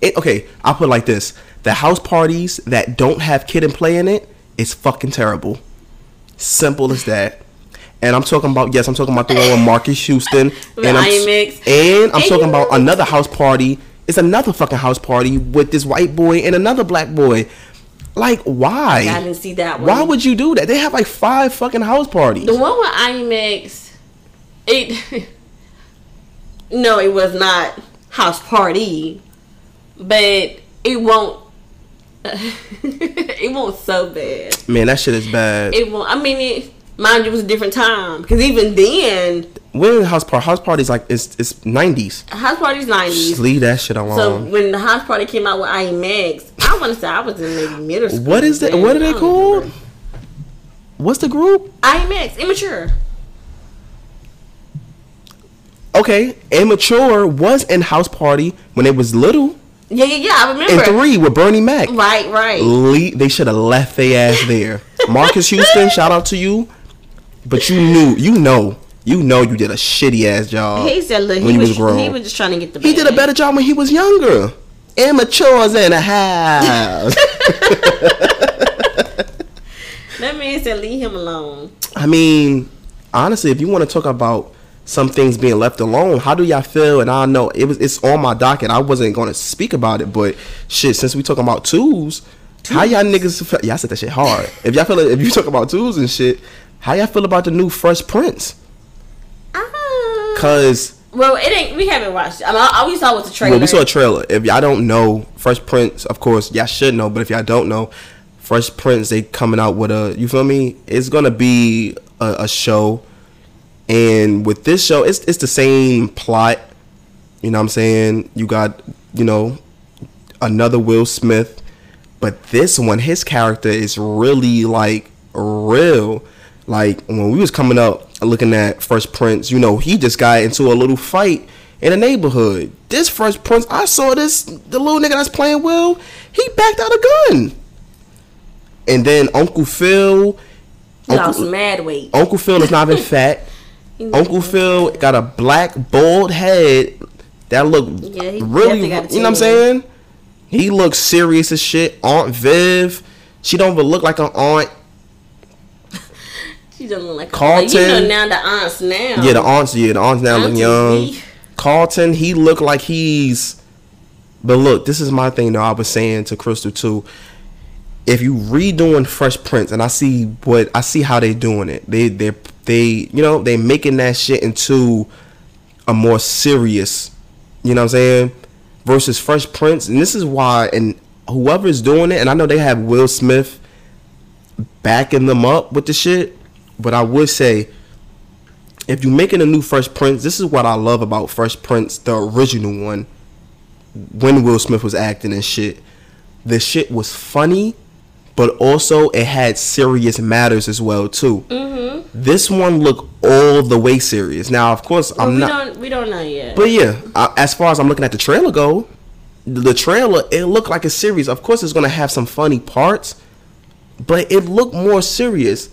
It, okay, I'll put it like this: the house parties that don't have kid and play in it is fucking terrible. Simple as that. And I'm talking about yes, I'm talking about the one with Marques Houston, [LAUGHS] and I'm and I'm talking about another house party. It's another fucking house party with this white boy and another black boy. Like, why? I didn't see that one. Why would you do that? They have like five fucking house parties. the one with IMAX? It [LAUGHS] no, it was not house party, but it won't. [LAUGHS] it won't so bad. Man, that shit is bad. It won't. I mean, it, mind you, it was a different time because even then, when the house party, house parties like it's it's nineties. house parties nineties. Leave that shit alone. So when the house party came out with IMAX, I want to say I was in maybe middle school. what is that? then. What are they called? remember. What's the group? IMAX, immature. Okay, immature was in house party when it was little. Yeah, yeah, yeah. I remember. In three with Bernie Mac. Right, right. Le- they should have left their ass there. Marques Houston, [LAUGHS] shout out to you. But you knew, you know, you know, you did a shitty ass job. He said, look, when he was, was grown. he was just trying to get the. He did a better job when he was younger. Immatures in a house. [LAUGHS] That man said, leave him alone. I mean, honestly, if you want to talk about some things being left alone, how do y'all feel? And I know it was it's on my docket. I wasn't going to speak about it, but shit, since we talking about tools, how y'all niggas? Feel, y'all said that shit hard. If y'all feel like, if you talk about tools and shit, how y'all feel about the new Fresh Prince? Ah. Cause well, it ain't. We haven't watched. it. I mean, all we saw was the trailer. well, we saw a trailer. If y'all don't know Fresh Prince, of course y'all should know. But if y'all don't know, Fresh Prince, they coming out with a. You feel me? It's gonna be a, a show, and with this show, it's it's the same plot. You know what I'm saying? You got you know another Will Smith, but this one, his character is really like real. Like when we was coming up looking at Fresh Prince, you know, he just got into a little fight in the neighborhood. This Fresh Prince, I saw this the little nigga that's playing Will, he backed out a gun. And then Uncle Phil, He lost Uncle, mad weight. Uncle Phil is not even [LAUGHS] fat. Uncle Phil got a black bald head that look Yeah, really, definitely got a you know what I'm saying? He looks serious as shit. Aunt Viv, she don't even look like an aunt. [LAUGHS] She doesn't look like Carlton. Like, you know now the aunts now. Yeah, the aunts, yeah, the aunts now look young. be- Carlton, he look like he's. But look, this is my thing. Though I was saying to Crystal too. If you redoing Fresh Prince, and I see what I see how they doing it, they they they you know they making that shit into a more serious, you know what I'm saying, versus Fresh Prince, and this is why and whoever's doing it, and I know they have Will Smith backing them up with the shit, but I would say if you're making a new Fresh Prince, this is what I love about Fresh Prince, the original one, when Will Smith was acting and shit. The shit was funny, but also it had serious matters as well too. Mm-hmm. This one looked all the way serious. Now, of course, But I'm we not. don't we don't know yet. But yeah, I, as far as I'm looking at the trailer go, the trailer it looked like a series. Of course, it's gonna have some funny parts, but it looked more serious.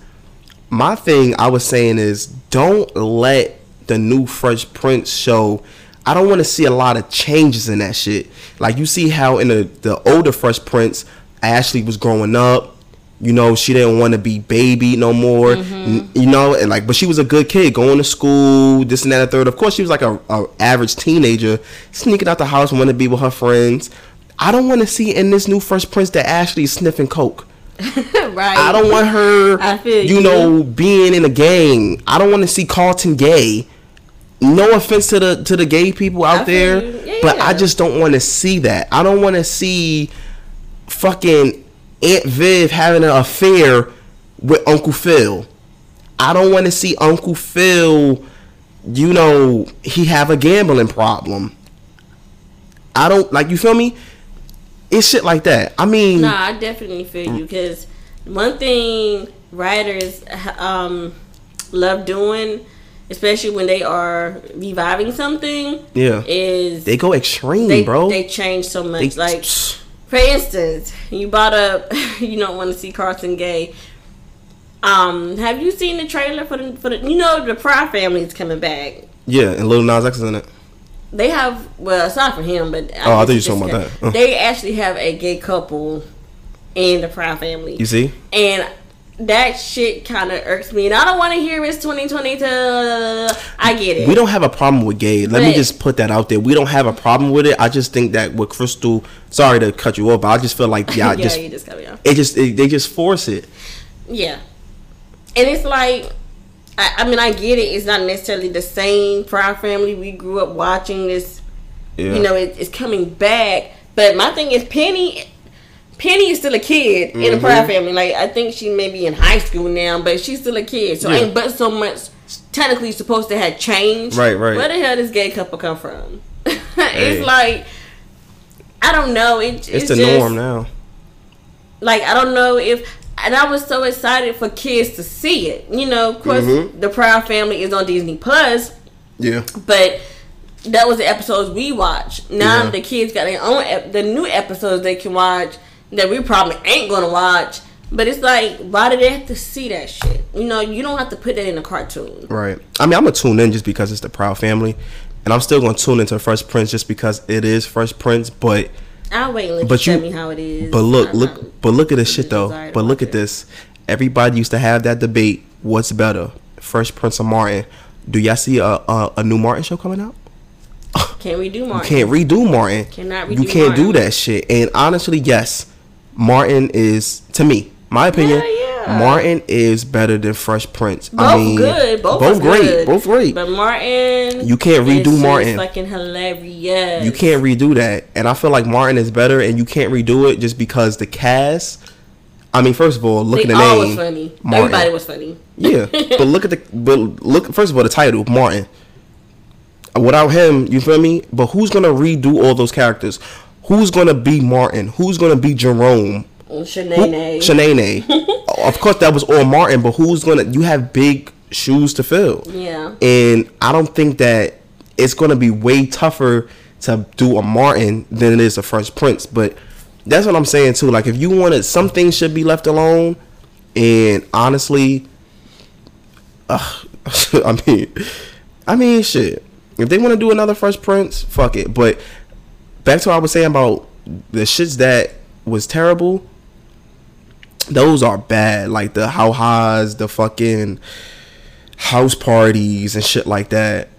My thing I was saying is don't let the new Fresh Prince show. I don't want to see a lot of changes in that shit. Like you see how in the the older Fresh Prince, Ashley was growing up. You know, she didn't want to be baby no more. Mm-hmm. N- You know, and like, but she was a good kid, going to school, this and that, and third. Of course, she was like a, a average teenager, sneaking out the house, wanting to be with her friends. I don't want to see in this new Fresh Prince that Ashley is sniffing coke. [LAUGHS] right. I don't want her, I feel you you. know, being in a gang. I don't want to see Carlton gay. No offense to the to the gay people out there. Yeah, but I just don't want to see that. I don't want to see fucking Aunt Viv having an affair with Uncle Phil. I don't want to see Uncle Phil, you know, he have a gambling problem. I don't like you feel me? It's shit like that. I mean, Nah, I definitely feel you because one thing writers um love doing, especially when they are reviving something, yeah, is they go extreme, they, bro. they change so much. They- like [SNIFFS] for instance, you bought up [LAUGHS] you don't want to see Carlton Gay. Um, have you seen the trailer for the for the you know the Proud family is coming back? yeah, and Lil Nas X is in it. They have well, aside from him, but Oh, I thought you were talking about that. Uh. They actually have a gay couple in the Proud family, You see? and that shit kind of irks me. And I don't want to hear it's 2022. I get it. We don't have a problem with gay. Let me just put that out there. We don't have a problem with it. I just think that with Crystal, sorry to cut you off, but I just feel like yeah, [LAUGHS] yeah, just you just cut me off. it just it, they just force it. Yeah, and it's like. I, I mean, I get it. It's not necessarily the same Proud Family we grew up watching. This, Yeah. you know, it, it's coming back. But my thing is, Penny, Penny is still a kid in the Mm-hmm. Proud Family. Like I think she may be in high school now, but she's still a kid. So Yeah. ain't but so much technically supposed to have changed. Right, right. Where the hell does gay couple come from? [LAUGHS] Hey. it's like I don't know. It, it's, it's the just, norm now. Like I don't know if. And I was so excited for kids to see it. You know, of course, Mhm. the Proud Family is on Disney Plus, Yeah. but that was the episodes we watched. Now Yeah. the kids got their own ep- the new episodes they can watch that we probably ain't gonna watch. But it's like, why do they have to see that shit? You know, you don't have to put that in a cartoon. Right. I mean, I'm gonna tune in just because it's the Proud Family, and I'm still gonna tune into Fresh Prince just because it is Fresh Prince. But I'll wait and But you tell me how it is. but look, look, but look at this shit though. But look at this. Everybody used to have that debate. What's better, Fresh Prince or Martin? Do y'all see a a, a new Martin show coming out? Can we do You Martin? can't redo Martin. Cannot redo you can't do that shit. And honestly, yes, Martin is to me, my opinion. Yeah, yeah. Martin is better than Fresh Prince. Both I mean, good. Both, both great. good. Both great. But Martin, You can't redo Martin. Fucking hilarious. You can't redo that. And I feel like Martin is better, and you can't redo it just because the cast. I mean, first of all, look They at the all name. was funny. Martin. Everybody was funny. Yeah, [LAUGHS] but look at the but look first of all the title Martin. Without him, you feel me? But who's gonna redo all those characters? Who's gonna be Martin? Who's gonna be Jerome? Mm, Shanae. Shanae. [LAUGHS] of course, that was all Martin, but who's gonna? You have big shoes to fill, Yeah. and I don't think that it's gonna be way tougher to do a Martin than it is a Fresh Prince. But that's what I'm saying too. Like, if you wanted, some things should be left alone, and honestly, Ugh, [LAUGHS] I mean, I mean, shit. If they want to do another Fresh Prince, fuck it. But back to what I was saying about the shits that was terrible. Those are bad, like the how highs, the fucking house parties and shit like that.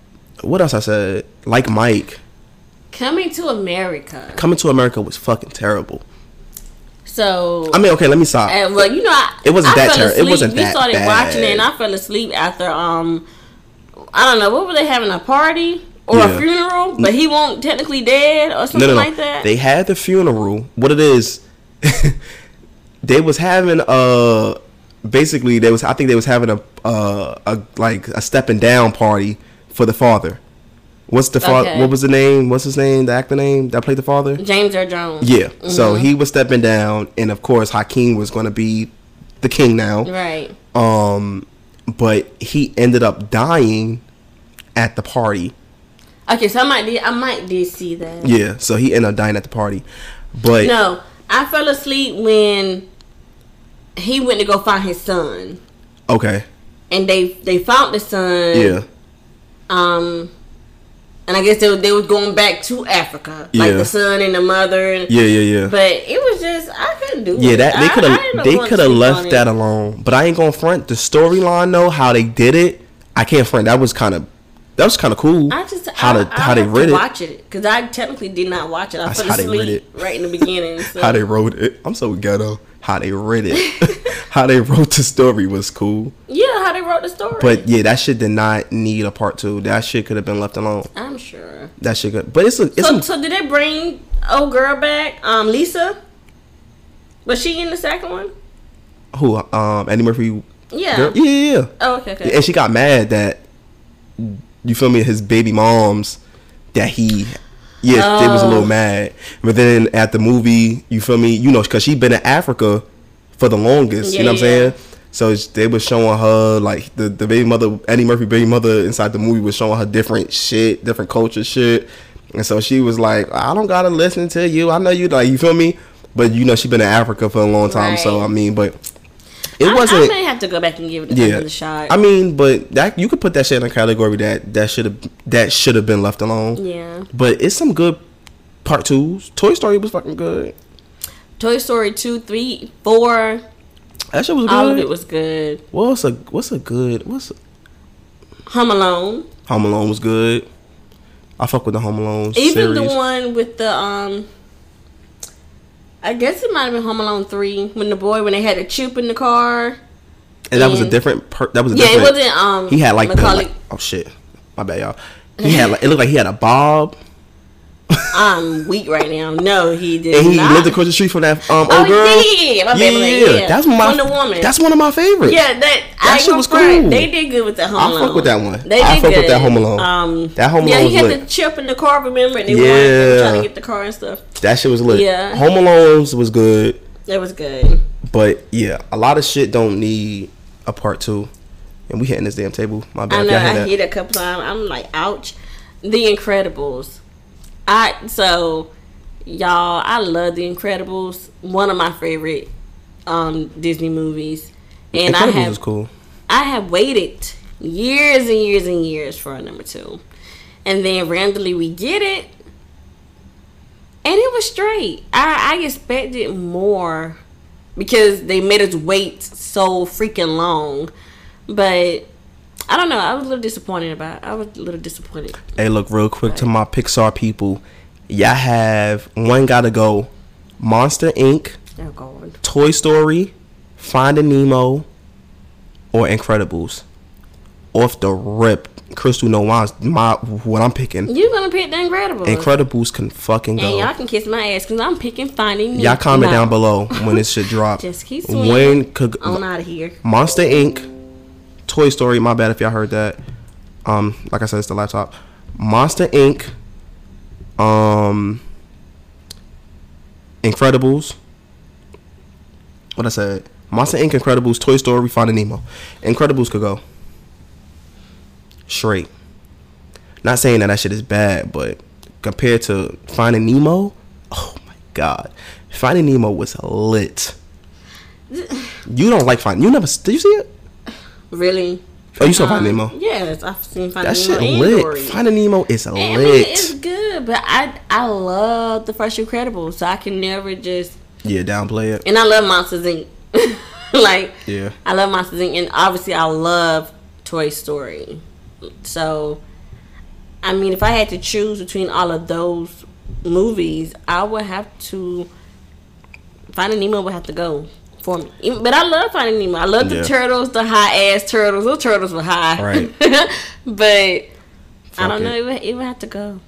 What else I said? Like Mike, Coming to America. coming to America was fucking terrible. So. I mean, okay, let me stop. and, well, you know, I, It wasn't I that fell ter- it wasn't we that started bad. watching it, and I fell asleep after um, I don't know what were they having a party or Yeah. a funeral, but he won't technically dead or something no, no, no. like that. They had the funeral. What it is, [LAUGHS] they was having a basically they was I think they was having a uh a like a stepping down party for the father. What's the father? Okay. What was the name? What's his name? The actor name that played the father? James Earl Jones. Yeah. So Mm-hmm. he was stepping down, and of course Hakeem was going to be the king now. Right. Um, but he ended up dying at the party. Okay, so I might did I might did see that. Yeah, so he ended up dying at the party. But No, I fell asleep when he went to go find his son, okay, and they they found the son. yeah, Um, and I guess they were- they was going back to Africa, like Yeah. the son and the mother. And, yeah, yeah, yeah. But it was just I couldn't do Yeah, it. that they could have they could have left that alone. But I ain't gonna front the storyline though. How they did it, I can't front. That was kind of that was kind of cool. I just how I, the I how they read to it, watch it because I technically did not watch it. I That's fell asleep right in the beginning. [LAUGHS] So. how they wrote it. I'm so ghetto. How they read it, [LAUGHS] how they wrote the story was cool. yeah, how they wrote the story. But yeah, that shit did not need a part two. That shit could have been left alone. I'm sure. That shit could. But it's a it's So, a, so did they bring old girl back? Um, Lisa. Was she in the second one? who um Eddie Murphy. Yeah. Girl? Yeah, yeah, yeah. Oh, okay, okay. And she got mad that you feel me, his baby moms that he yeah, they was a little Oh. mad. But then at the movie, you feel me, you know, cuz she been in Africa for the longest, you know what I'm saying? So they was showing her like the the baby mother, Eddie Murphy baby mother inside the movie was showing her different shit, different culture shit. And so she was like, I don't gotta listen to you. I know you like you feel me? But you know she been in Africa for a long time, so I mean, but it I, wasn't I may have to go back and give it yeah. another shot. I mean, but that you could put that shit in a category that that should have that should have been left alone. yeah. But it's some good part twos. Toy Story was fucking good. Toy Story two, three, four. That shit was good. All of it was good. what's a what's a good what's a, Home Alone. Home Alone was good. I fuck with the Home Alone Even series. the one with the um. I guess it might have been Home Alone three when the boy when they had a chip in the car. and that was a different. Per, that was a Yeah, it wasn't um. he had like the like, oh shit, my bad y'all. He had like it looked like he had a bob, I'm weak right now. No, he did and he not. lived across the street from that um Oh, old girl. yeah, yeah, yeah, my my bad, yeah. that's my Wonder Woman. That's one of my favorites. Yeah, that, I shit was cool. They did good with that Home Alone. I fuck with that one. They I did fuck with that Home Alone. Um, That Home Alone. yeah, he had lit. the chip in the car. Remember, and they, they were trying to get the car and stuff. That shit was lit. Yeah. Home Alone's was good, It was good. but yeah, a lot of shit don't need a part two. And we hitting this damn table. My bad. I know. I that. hit a couple times. I'm like, ouch. The Incredibles. I so y'all. I love The Incredibles. One of my favorite um Disney movies. And I have cool. I have waited years and years and years for a number two. And then randomly we get it. And it was straight. I, I expected more because they made us wait so freaking long. But I don't know. I was a little disappointed about it. I was a little disappointed. Hey, look real quick to my Pixar people. Y'all have one gotta go. Monster Inc., Oh, God. Toy Story, Finding Nemo, or Incredibles. Off the rip, Crystal no my, my what I'm picking. You're going to pick The Incredibles. Incredibles can fucking go. and y'all can kiss my ass because I'm picking Finding Y'all comment Nemo. down below when this shit [LAUGHS] drop. Just keep swinging. when could On out of here. Monster Inc., Toy Story. My bad if y'all heard that. Um, like I said, it's the laptop. Monster Inc. Um, Incredibles. What I said? Monster Inc. Incredibles, Toy Story, Finding Nemo. Incredibles could go straight. Not saying that that shit is bad, but compared to Finding Nemo, oh my god, Finding Nemo was lit. [LAUGHS] You don't like Finding? You never? Did you see it? Really? Oh, you saw Finding Um, Nemo? Yes, I've seen Finding That Nemo shit and lit. Dory. Finding Nemo is I mean, lit. it's good, but I I love the first Incredibles, so I can never just yeah, downplay it. and I love Monsters Inc. [LAUGHS] like Yeah. I love Monsters Inc. and obviously I love Toy Story. So I mean, if I had to choose between all of those movies, I would have to Finding Nemo would have to go for me. But I love Finding Nemo. I love the Yeah. turtles, the high ass turtles. Those turtles were high, Right. [LAUGHS] but I don't it. know. It would, it would have to go.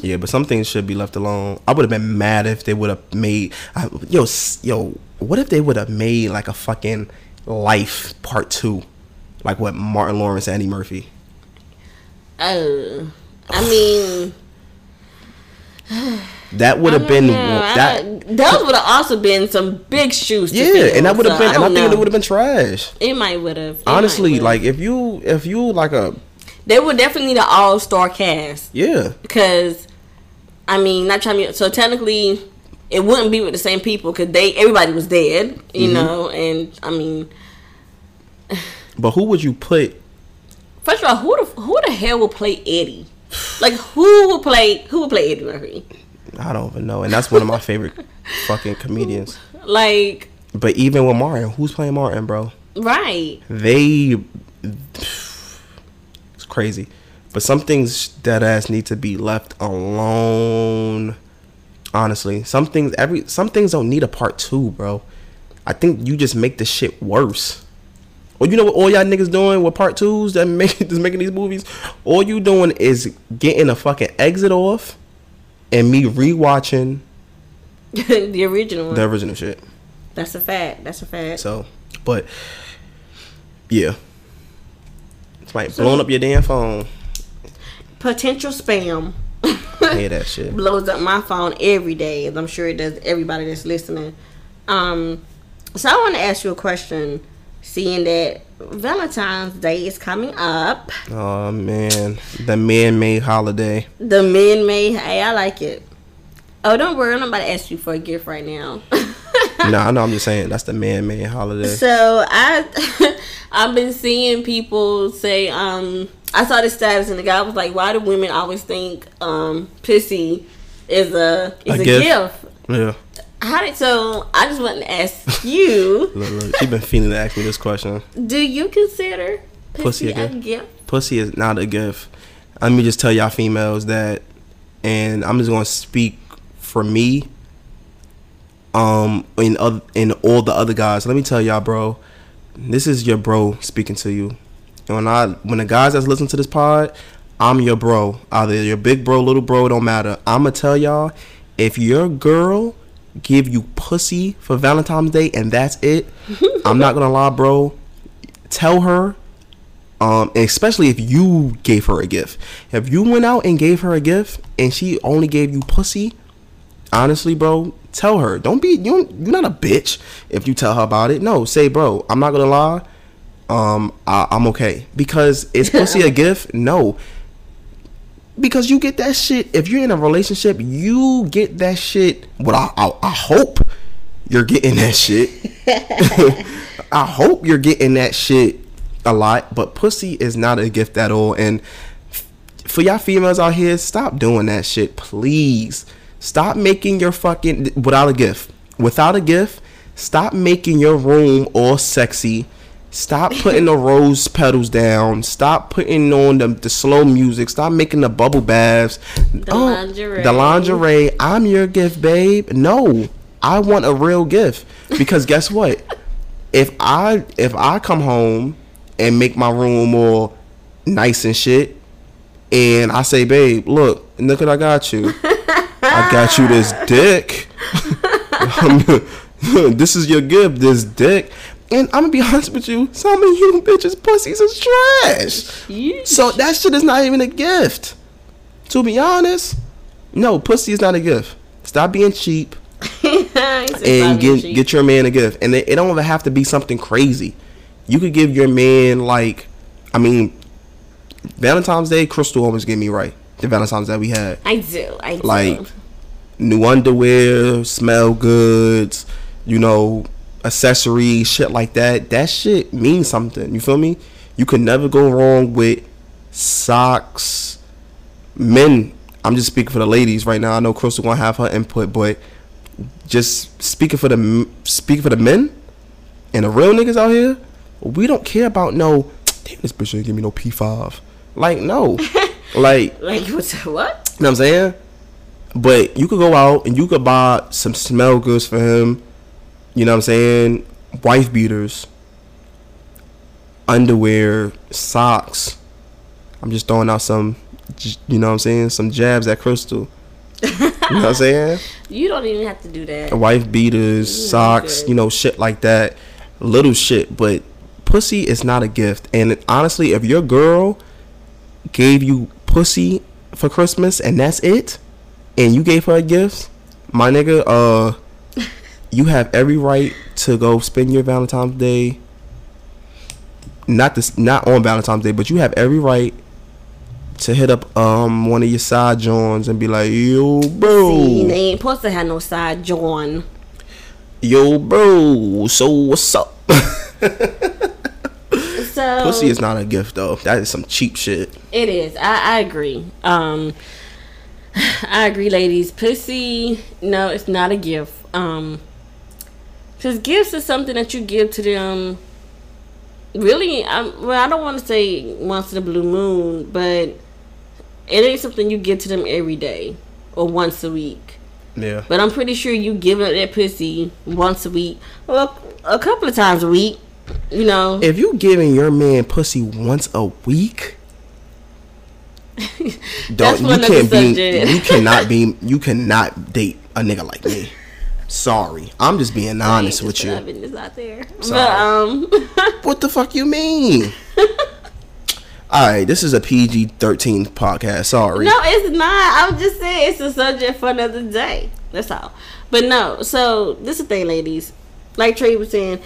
Yeah, but some things should be left alone. I would have been mad if they would have made, I, yo, yo, what if they would have made like a fucking Life Part Two, like what Martin Lawrence, and Eddie Murphy. Uh, I mean, [SIGHS] [SIGHS] [SIGHS] That would have been know. That. those would have also been some big shoes. To Yeah, fill, and that would have so been, and I think know. it would have been trash. It might would have. Honestly, like if you if you like a they would definitely need an all star cast Yeah. because, I mean, not trying to. So technically, it wouldn't be with the same people because they everybody was dead, you Mm-hmm. know. And I mean, But who would you put? first of all, who the who the hell will play Eddie? Like who will play who will play Eddie Murphy? I don't even know. And that's one of my favorite [LAUGHS] fucking comedians. Like But even with Martin, who's playing Martin, bro? right. They it's crazy. But some things that ass need to be left alone. Honestly, some things every some things don't need a part two, bro. I think you just make the shit worse. Or you know what all y'all niggas doing with part twos that [LAUGHS] make just making these movies? All you doing is getting a fucking exit off and me rewatching [LAUGHS] the original one. the original shit. That's a fact. That's a fact. So, but yeah, it's like blowing up your damn phone. Potential spam I that [LAUGHS] shit. blows up my phone every day, as I'm sure it does everybody that's listening. Um, so I want to ask you a question. Seeing that Valentine's Day is coming up, Oh man, the man-made holiday. the men may. Hey, I like it. Oh, don't worry, I'm about to ask you for a gift right now. [LAUGHS] no, I know. I'm just saying that's the man-made holiday. So I [LAUGHS] I've been seeing people say um I saw the status and the guy was like, Why do women always think um pissy is a is A a, gift? gift? Yeah, How did so I just want to ask you, [LAUGHS] look, look. She been feeling to ask me this question. do you consider Pussy pussy, a a gift? gift? Pussy is not a gift. Let me just tell y'all females that, and I'm just gonna speak for me. Um, in other in all the other guys, let me tell y'all, bro. This is your bro speaking to you. And when I when the guys that's listening to this pod, I'm your bro. Either your big bro, little bro, it don't matter. I'ma tell y'all, if your girl give you pussy for Valentine's Day and that's it, [LAUGHS] I'm not gonna lie, bro. Tell her um, especially if you gave her a gift. If you went out and gave her a gift and she only gave you pussy, honestly, bro, tell her. Don't be you. Don't, you're not a bitch if you tell her about it. No, say, bro, I'm not gonna lie. Um, I, I'm okay because is [LAUGHS] pussy a gift? No. Because you get that shit. If you're in a relationship, you get that shit. What I, I, I hope you're getting that shit. [LAUGHS] I hope you're getting that shit a lot, but pussy is not a gift at all. And for y'all females out here, stop doing that shit, please. Stop making your fucking without a gift. Without a gift, stop making your room all sexy. Stop putting the rose petals down. Stop putting on the, the slow music. Stop making the bubble baths. The oh, lingerie. The lingerie. I'm your gift, babe. No, I want a real gift because guess what? if I if I come home and make my room all nice and shit, and I say, babe, look, look what I got you. I got you this [LAUGHS] dick. [LAUGHS] Um, [LAUGHS] this is your gift, this dick. And I'm gonna be [LAUGHS] honest with you, some of you bitches pussies is trash. You So that shit is not even a gift. To be honest, no, pussy is not a gift. Stop being cheap [LAUGHS] and get get your man a gift. And it, it don't even have to be something crazy. You could give your man like, I mean, Valentine's Day. Crystal always get me right. The Valentine's that we had, I do. I do. like new underwear, smell goods, you know, accessories, shit like that. That shit means something. You feel me? You can never go wrong with socks. Men, I'm just speaking for the ladies right now. I know Crystal gonna have her input, but just speaking for the speaking for the men and the real niggas out here, we don't care about no. [TSK] Damn, this bitch ain't give me no P5. Like no, [LAUGHS] like like what's what? you know what I'm saying? But you could go out and you could buy some smell goods for him. You know what I'm saying? Wife beaters, underwear, socks. I'm just throwing out some, you know what I'm saying? Some jabs at Crystal. you know what I'm [LAUGHS] saying? You don't even have to do that. Wife beaters, socks, you know, shit like that. Little shit. But pussy is not a gift. And honestly, if your girl gave you pussy for Christmas and that's it, and you gave her a gift, my nigga, uh, you have every right to go spend your Valentine's Day. Not this, not on Valentine's Day, but you have every right to hit up um one of your side joints and be like, yo, bro, See, they ain't supposed to have no side join. yo, bro, so what's up? [LAUGHS] So Pussy is not a gift though. That is some cheap shit. It is. I, I agree. Um, [SIGHS] I agree, ladies. Pussy, no, it's not a gift. Um, because gifts is something that you give to them. Really, I'm, well, I don't want to say once in a blue moon, but it ain't something you give to them every day or once a week. Yeah. But I'm pretty sure you give up that pussy once a week, well, a couple of times a week. You know, If you giving your man pussy once a week, [LAUGHS] don't you can't be you cannot be [LAUGHS] you cannot date a nigga like me. Sorry, I'm just being honest with you. put that business out there. Sorry. But um. [LAUGHS] What the fuck you mean? [LAUGHS] All right, this is a PG-13 podcast. Sorry. No, it's not. I'm just saying it's a subject for another day. That's all. But no, so this is the thing, ladies. Like Tre was saying,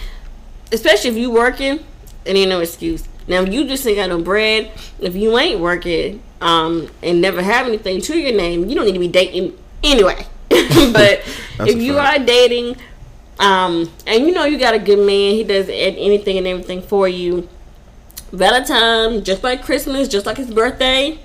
especially if you working, it ain't no excuse. Now, if you just ain't got no bread, if you ain't working, um, and never have anything to your name, you don't need to be dating anyway. [LAUGHS] but if you fact. are dating, um, and you know you got a good man, he does anything and everything for you. Valentine, just like Christmas, just like his birthday,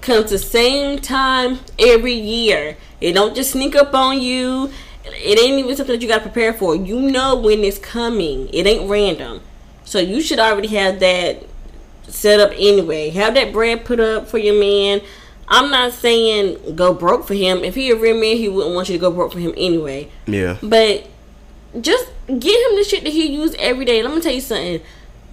comes the same time every year. It don't just sneak up on you. It ain't even something that you gotta prepare for. You know when it's coming. It ain't random. So you should already have that set up anyway. Have that bread put up for your man. I'm not saying go broke for him. If he a real man, he wouldn't want you to go broke for him anyway. Yeah. But just get him the shit that he use every day. Let me tell you something.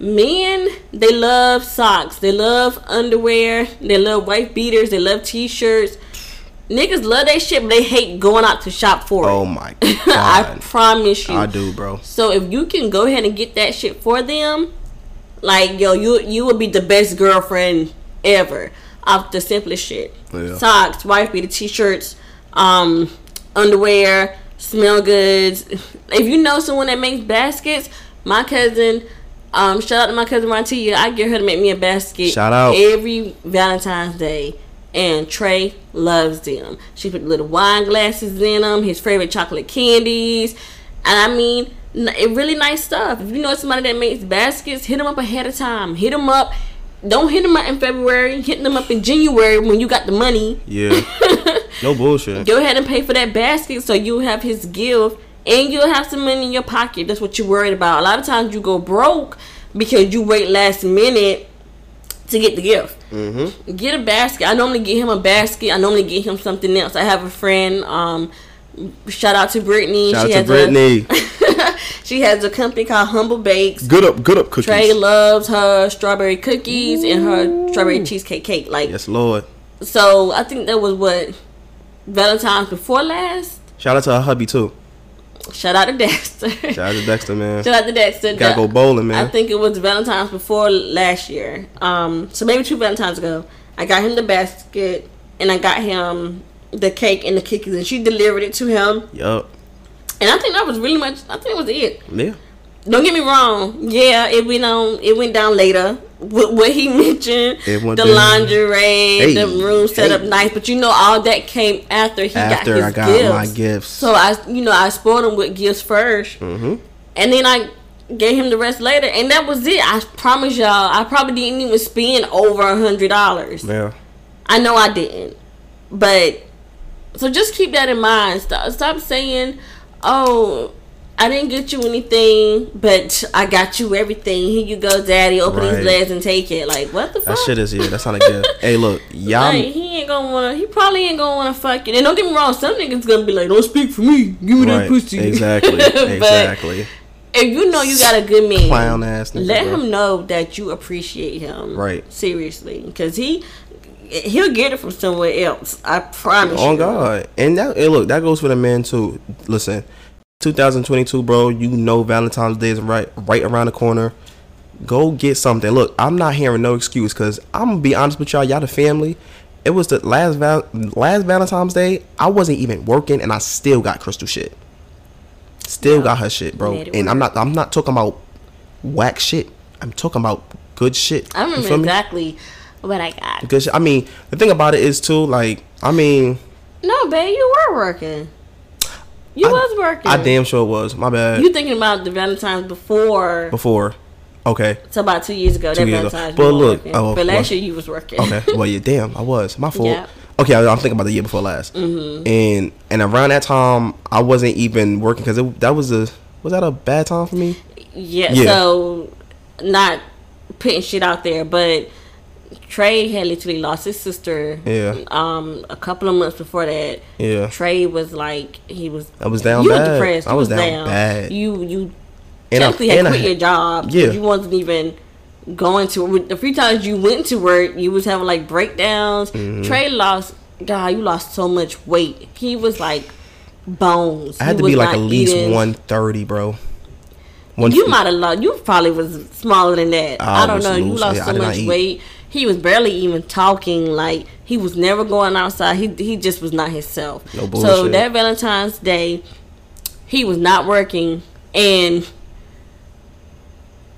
Men, they love socks. They love underwear. They love white beaters. They love t-shirts. Niggas love that shit, but they hate going out to shop for it. Oh my [LAUGHS] I promise you. I do, bro. So if you can go ahead and get that shit for them, like yo, you you would be the best girlfriend ever. Off the simplest shit. Yeah. Socks, wife beater, t-shirts, um, underwear, smell goods. If you know someone that makes baskets, my cousin, um, shout out to my cousin Montia. I get her to make me a basket Shout out. every Valentine's Day. And Tre loves them. She put little wine glasses in them, his favorite chocolate candies. And I mean, it really nice stuff. If you know somebody that makes baskets, hit them up ahead of time. Hit them up. Don't hit them up in February. Hit them up in January when you got the money. Yeah. [LAUGHS] no bullshit. Go ahead and pay for that basket so you'll have his gift and you'll have some money in your pocket. That's what you're worried about. A lot of times you go broke because you wait last minute to get the gift. Mm-hmm. Get a basket. I normally get him a basket. I normally get him something else. I have a friend. Um, shout out to Brittany. Shout out to has Brittany. A, [LAUGHS] [LAUGHS] she has a company called Humble Bakes. Good up, good up cookies. Tre loves her strawberry cookies and her strawberry cheesecake cake. Like Yes, Lord. so, I think that was what Valentine's before last. Shout out to her hubby too. Shout out to Dexter. [LAUGHS] Shout out to Dexter, man. Shout out to Dexter. Gotta go bowling, man. I think it was Valentine's before last year. Um, so maybe two Valentines ago. I got him the basket and I got him the cake and the cookies, and she delivered it to him. Yup. And I think that was really much. I think it was it. Yeah. Don't get me wrong. Yeah, it went on. It went down later. What, what he [LAUGHS] mentioned, the down. lingerie, the room set up nice. But you know, all that came after he After got his I got gifts. my gifts. So I, you know, I spoiled him with gifts 1st Mhm. and then I gave him the rest later, and that was it. I promise y'all, I probably didn't even spend over a hundred dollars. Yeah. I know I didn't, but so just keep that in mind. Stop, stop saying, "Oh, I didn't get you anything, but I got you everything. Here you go, Daddy. Open Right. these legs and take it." Like what the fuck? That shit is yeah. That's not a gift. [LAUGHS] hey, look, y'all. Like, he ain't gonna wanna. He probably ain't gonna wanna fuck you. And don't get me wrong. Some niggas gonna be like, "Don't speak for me. Give me that pussy." Exactly. [LAUGHS] Exactly. if you know you got a good man, Clown ass nigga, let bro. him know that you appreciate him. Right. Seriously, because he he'll get it from somewhere else. I promise. On you. God. And that hey, look, that goes for the men too. Listen, 2022, bro. You know Valentine's Day is right right around the corner. Go get something. Look, I'm not hearing no excuse because I'm gonna be honest with y'all. Y'all the family. It was the last val- last Valentine's Day. I wasn't even working, and I still got Crystal shit. Still Yeah. got her shit, bro. And I'm not. I'm not talking about whack shit. I'm talking about good shit. I remember exactly. What I got. Because I mean, the thing about it is too, like, I mean, No, babe, you were working. You I- was working. I damn sure was. My bad. You thinking about the Valentine's before? Before, okay, It's about two years ago. Two that years ago. Valentine's. But look, oh, but last well- year you was working. okay. well, yeah, damn, I was my fault. Yeah. Okay, I, I'm thinking about the year before last, mm-hmm. and and around that time, I wasn't even working because that was a was that a bad time for me? yeah, Yeah. So, not putting shit out there, but Tre had literally lost his sister. Yeah. Um, a couple of months before that. Yeah, Tre was like he was. I was down you bad. were depressed. I You was down bad. You you And I- had I quit had- your job. Yeah. You wasn't even going to the few times you went to work. You was having like breakdowns. Mm-hmm. Tre lost. God, you lost so much weight. He was like bones. I had He to be like at least one thirty, bro. One You might have lost. You probably was smaller than that. I I, don't was know. You lost Yeah, so much eat. He was barely even talking. Like he was never going outside. He he just was not himself. No so that Valentine's Day, he was not working, and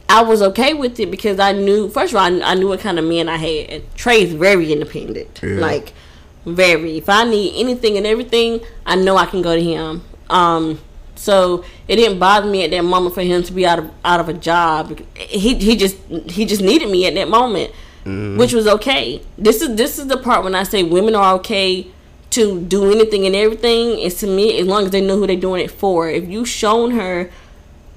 I was okay with it because I knew. First of all, I, I knew what kind of man I had. And Tre is very independent. Yeah. Like very. If I need anything and everything, I know I can go to him. Um, so it didn't bother me at that moment for him to be out of out of a job. He he just he just needed me at that moment, which was okay. This is this is the part when I say women are okay to do anything and everything. It's to me as long as they know who they're doing it for. If you shown her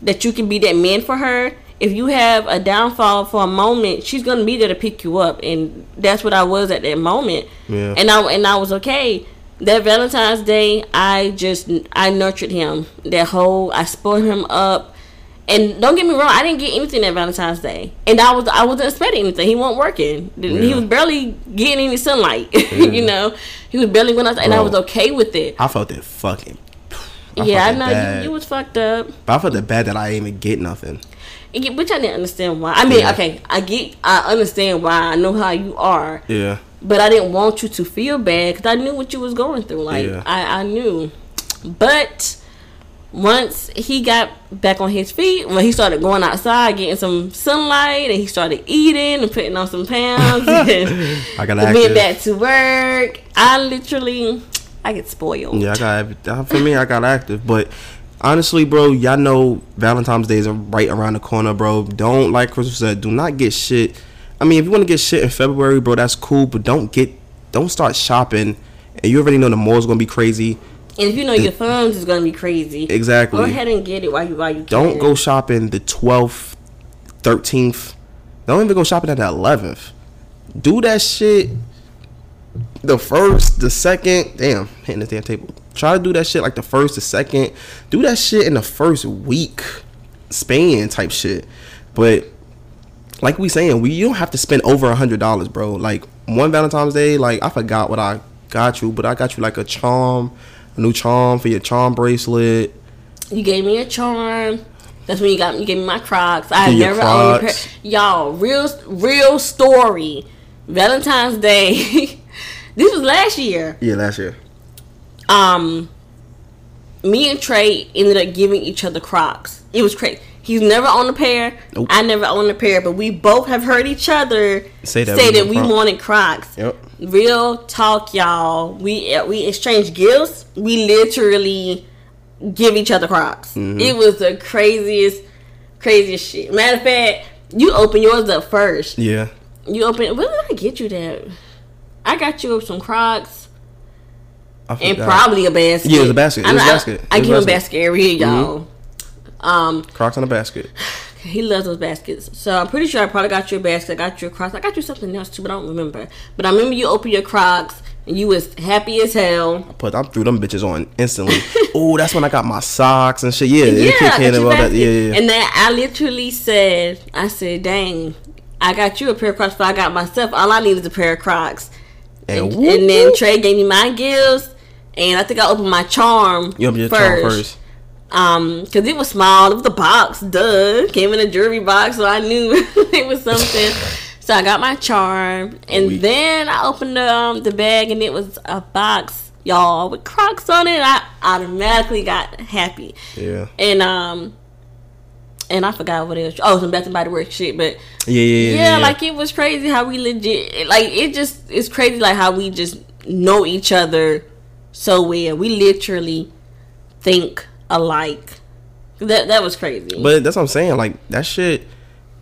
that you can be that man for her. If you have a downfall for a moment, she's gonna be there to pick you up, and that's what I was at that moment. Yeah. And I and I was okay. That Valentine's Day, I just I nurtured him. That whole I spoiled him up. And don't get me wrong, I didn't get anything at Valentine's Day, and I was I wasn't expecting anything. He wasn't working. He was barely getting any sunlight. [LAUGHS] you know, he was barely going outside, and I was okay with it. I felt it fucking. I yeah, I know you, you was fucked up. But I felt it bad that I didn't even get nothing. Yeah, Which I didn't understand why. I mean, Yeah. okay, I get, I understand why. I know how you are, Yeah. but I didn't want you to feel bad because I knew what you was going through. Like Yeah. I, I knew. But once he got back on his feet, when he started going outside, getting some sunlight, and he started eating and putting on some pounds, [LAUGHS] and [LAUGHS] I got being active. back to work, I literally, I get spoiled. Yeah, I got uh, for me. I got active, but honestly, bro, y'all know Valentine's Day is right around the corner, bro. Don't like Crystal said. Do not get shit. I mean, if you want to get shit in February, bro, that's cool. But don't get, don't start shopping. And you already know the mall's gonna be crazy. And if you know your funds is gonna be crazy, Exactly. Go ahead and get it while you while you Don't go shopping the twelfth, thirteenth. Don't even go shopping at the eleventh. Do that shit the first, the second. Damn, hitting this damn table. Try to do that shit like the first, the second. Do that shit in the first week, span type shit. But like we saying, we you don't have to spend over a hundred dollars, bro. Like one Valentine's Day, like I forgot what I got you, but I got you like a charm, a new charm for your charm bracelet. You gave me a charm. That's when you got you gave me my Crocs. I never owned a pair. Y'all, real real story. Valentine's Day. [LAUGHS] this was last year. Yeah, last year. Um, me and Tre ended up giving each other Crocs. It was crazy. He's never owned a pair. Nope. I never owned a pair, but we both have heard each other Say that say we that we wanted Crocs. Yep. Real talk, y'all. We we exchanged gifts. We literally give each other Crocs. Mm-hmm. It was the craziest, craziest shit. Matter of fact, you open yours up first. Yeah. You open. When did I get you that? I got you some Crocs I and probably a basket. Yeah, it was a basket. It I, was a I- basket. I, was give a basket. Mm-hmm. every year, y'all. Um, Crocs on a basket. he loves those baskets. So I'm pretty sure I probably got you a basket. I got you a Crocs. I got you something else too, but I don't remember. But I remember you opened your Crocs and you was happy as hell. But I threw them bitches on instantly. [LAUGHS] oh, that's when I got my socks and shit. Yeah, Yeah, it in got and all that. basket. Yeah, yeah. yeah. And then I literally said, I said, dang, I got you a pair of Crocs, but I got myself. All I need is a pair of Crocs. And And, whoop, and then. Tre gave me my gifts, and I think I opened my charm. You opened your first. charm first. Um, cause it was small. It was the box, duh. Came in a jewelry box, so I knew [LAUGHS] it was something. so I got my charm, and Weak. then I opened the um, the bag, and it was a box, y'all, with Crocs on it. I automatically got happy, Yeah. and um, and I forgot what else. Oh, some Bath and Body Works shit, but Yeah, yeah, yeah. yeah, yeah. like it was crazy how we legit like it just it's crazy like how we just know each other so well. We literally think alike. That that was crazy. But that's what I'm saying. Like that shit,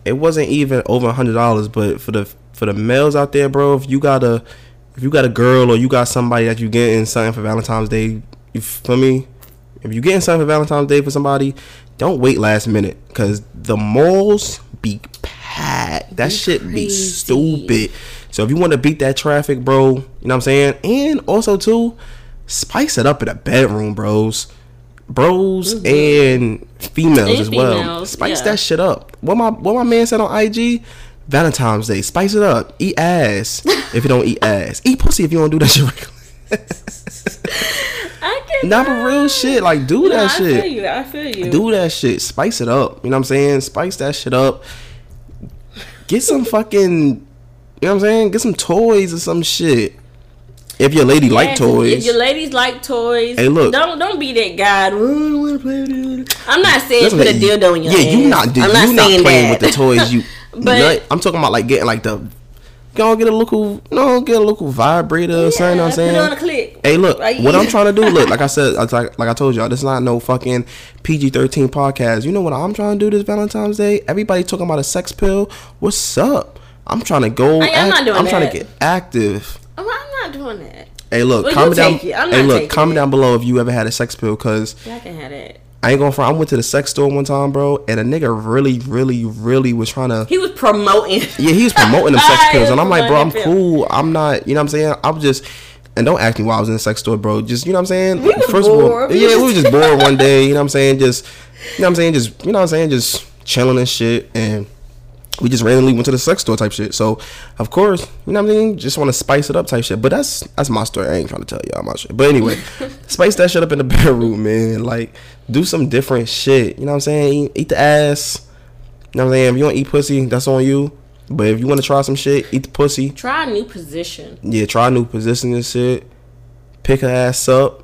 it wasn't even over a hundred dollars. But for the for the males out there, bro, if you got a if you got a girl or you got somebody that you getting something for Valentine's Day, you feel me? If you getting something for Valentine's Day for somebody, don't wait last minute because the malls be packed. That shit be stupid. So if you want to beat that traffic, bro, you know what I'm saying? And also too, spice it up in a bedroom, bros. Bros and females Mm-hmm. And as well. Spice yeah. that shit up. What my what my man said on IG, Valentine's Day, spice it up. Eat ass [LAUGHS] if you don't eat ass. Eat pussy if you don't do that shit regularly. I Not for real shit. Like do that I shit. feel you. I feel you. Do that shit. Spice it up. You know what I'm saying? Spice that shit up. Get some fucking. You know what I'm saying? Get some toys or some shit. If your lady like toys. If your ladies like toys, Hey, look. don't don't be that guy. "Oh, I don't want to play with it." I'm not saying put a dildo in your yeah, ass. you not. You I'm not, not, playing that. with the toys. You. [LAUGHS] But- nut- I'm talking about like getting like the. Go get a local, no, get a local vibrator or something. You know what I'm saying? Put on a click. Hey, look, what I'm [LAUGHS] trying to do, look, like I said, like, like I told y'all, this is not no fucking PG-13 podcast. You know what I'm trying to do this Valentine's Day? Everybody talking about a sex pill. What's up? I'm trying to go. Hey, I'm not doing I'm trying to get active. I'm not doing that. Hey, look, Well, comment down. Hey, look, comment it. down below if you ever had a sex pill, cause Yeah, I can have that. I ain't going for. I went to the sex store one time, bro, and a nigga really, really, really was trying to. He was promoting. Yeah, he was promoting them [LAUGHS] sex pills, and I'm like, bro, I'm cool. I'm not, you know what I'm saying? I'm just, and don't ask me why I was in the sex store, bro. Just, you know what I'm saying? We First of all, yeah, we was just bored one day, you know what I'm saying? Just, you know what I'm saying? Just, you know what I'm saying? Just chilling and shit, and we just randomly went to the sex store type shit. So, of course, you know what I mean? Just want to spice it up type shit. But that's that's my story. I ain't trying to tell y'all my shit. But anyway, [LAUGHS] spice that shit up in the [LAUGHS] bedroom, man. Like, do some different shit. You know what I'm saying? Eat, eat the ass. You know what I'm saying? If you don't eat pussy, that's on you. But if you want to try some shit, eat the pussy. Try a new position. Yeah, try a new position and shit. Pick her ass up.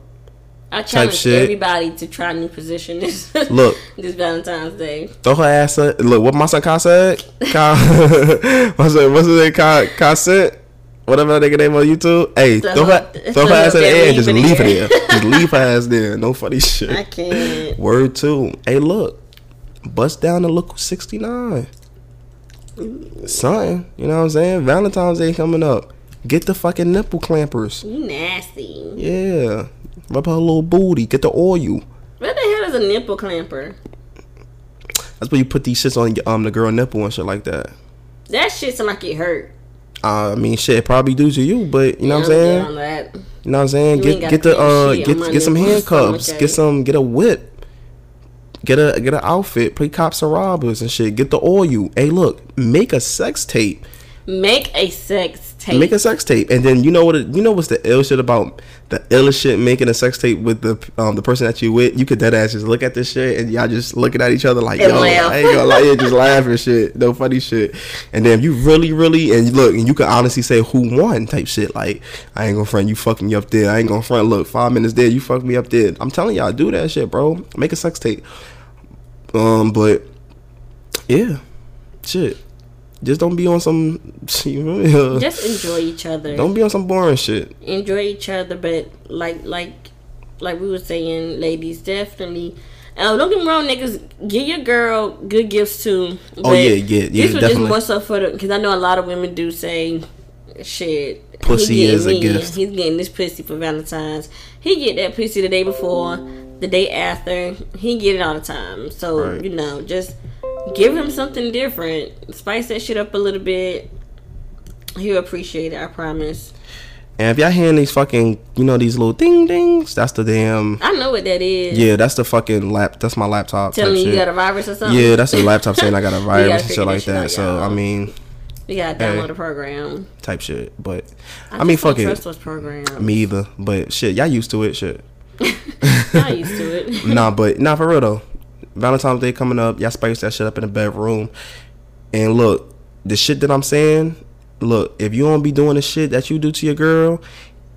I challenge everybody to try new position this [LAUGHS] Look. this Valentine's Day. Throw her ass up. Look, what my son Kai said? Kai, [LAUGHS] what's it? What's it? Kai, Kai said? Whatever that nigga name on YouTube. Hey, Throw throw her, her- throw her throw [LAUGHS] ass in the air and just leave it there. her there. Just leave her ass there. No funny shit. I can't. Word two. Hey, look. Bust down the look 69. Something. You know what I'm saying? Valentine's Day coming up. Get the fucking nipple clampers. You nasty. Yeah. Rub her little booty. Get the oil. What the hell is a nipple clamper? That's where you put these shits on um the girl nipple and shit like that. That shit sound like it hurt. Uh, I mean, shit, probably do to you, but you know what I'm saying. on that. You know what I'm saying? You Get get the uh get get some handcuffs. Get some get a whip. Get a get an outfit. Play cops and robbers and shit. Get the oil. You. Hey, look, make a sex tape. Make a sex tape. Make a sex tape, and then you know what? It, you know what's the ill shit about the illest shit? Making a sex tape with the um the person that you with. You could dead ass just look at this shit, and y'all just looking at each other like, yo, laugh. I ain't gonna lie, yeah, just laugh and shit, no funny shit. And then you really, really, and you look, and you can honestly say who won type shit. Like, I ain't gonna front you fucking me up there. I ain't gonna front. Look, five minutes there, you fucked me up there. I'm telling y'all, do that shit, bro. Make a sex tape. Um, but yeah, shit. Just don't be on some. [LAUGHS] uh, Just enjoy each other. don't be on some boring shit. enjoy each other, but like like like we were saying, ladies, definitely. Uh, don't get me wrong, niggas. Give your girl good gifts too. Oh, yeah, yeah, yeah, This was definitely. just more so for the because I know a lot of women do say, "Shit, Pussy is a gift. He's getting this pussy for Valentine's. He get that pussy the day before, the day after. He get it all the time. So Right. you know, just give him something different. Spice that shit up a little bit. He'll appreciate it. I promise. And if y'all hearing these fucking, you know, these little ding dings, that's the damn. I know what that is. Yeah, that's the fucking lap. That's my laptop. telling you you shit. got a virus or something. Yeah, that's the laptop saying I got a [LAUGHS] virus and shit like that out, So. I mean, you gotta download Hey. the program. type shit. But I, I, mean, fuck it. Trust those programs. Me either. But shit, y'all used to it. Shit. [LAUGHS] I used to it. [LAUGHS] nah, but nah, for real though. Valentine's Day coming up. Y'all spice that shit up in the bedroom. And look, the shit that I'm saying. Look, if you don't be doing the shit that you do to your girl,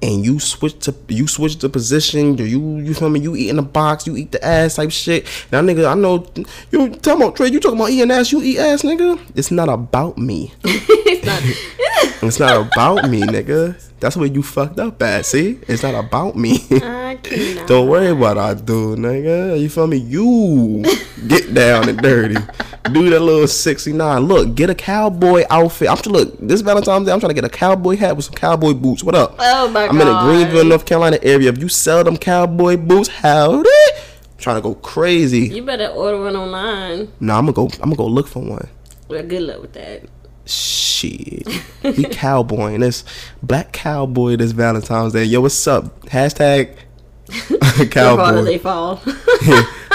and you switch to you switch the position, you you feel me? You eat in the box, you eat the ass type shit. Now, nigga, I know you talking about Tre. You talking about eating ass? You eat ass, nigga. It's not about me. it's [LAUGHS] not. [LAUGHS] It's not about me, nigga. That's where you fucked up at. See, it's not about me. [LAUGHS] Don't worry about I do, nigga. You feel me? You get down and dirty. [LAUGHS] Do that little 69. Look, get a cowboy outfit. I'm trying look, this Valentine's Day, I'm trying to get a cowboy hat with some cowboy boots. What up? Oh my I'm in the Greenville, North Carolina area. If you sell them cowboy boots, howdy. trying to go crazy. You better order one online. Nah, I'm gonna go I'm gonna go look for one. Well, good luck with that. Shit. [LAUGHS] He cowboying this black cowboy this Valentine's Day. Yo, what's up? Hashtag [LAUGHS] Cowboy. cowboy. they fall.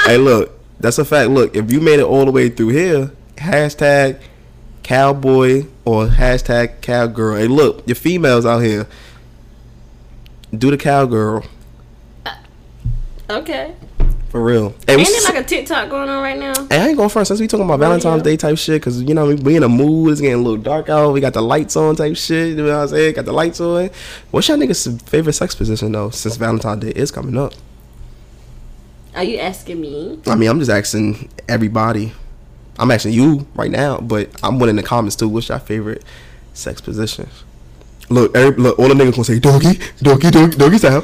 hey, look, that's a fact. Look, if you made it all the way through here, hashtag cowboy or hashtag cowgirl. Hey, look, your females out here, do the cowgirl uh, okay. for real. Hey, Ain't there like a TikTok going on right now? Hey, I ain't going first since we talking about Valentine's. Day type shit, cause you know we, we in a mood. It's getting a little dark out. We got the lights on type shit. You know what I'm saying? Got the lights on. What's your niggas' favorite sex position though? Since Valentine's Day is coming up. Are you asking me? I mean, I'm just asking everybody. I'm asking you right now, but I'm winning the comments too. What's your favorite sex position? Look, every, look, all the niggas gonna say doggy, doggy, doggy, doggy style.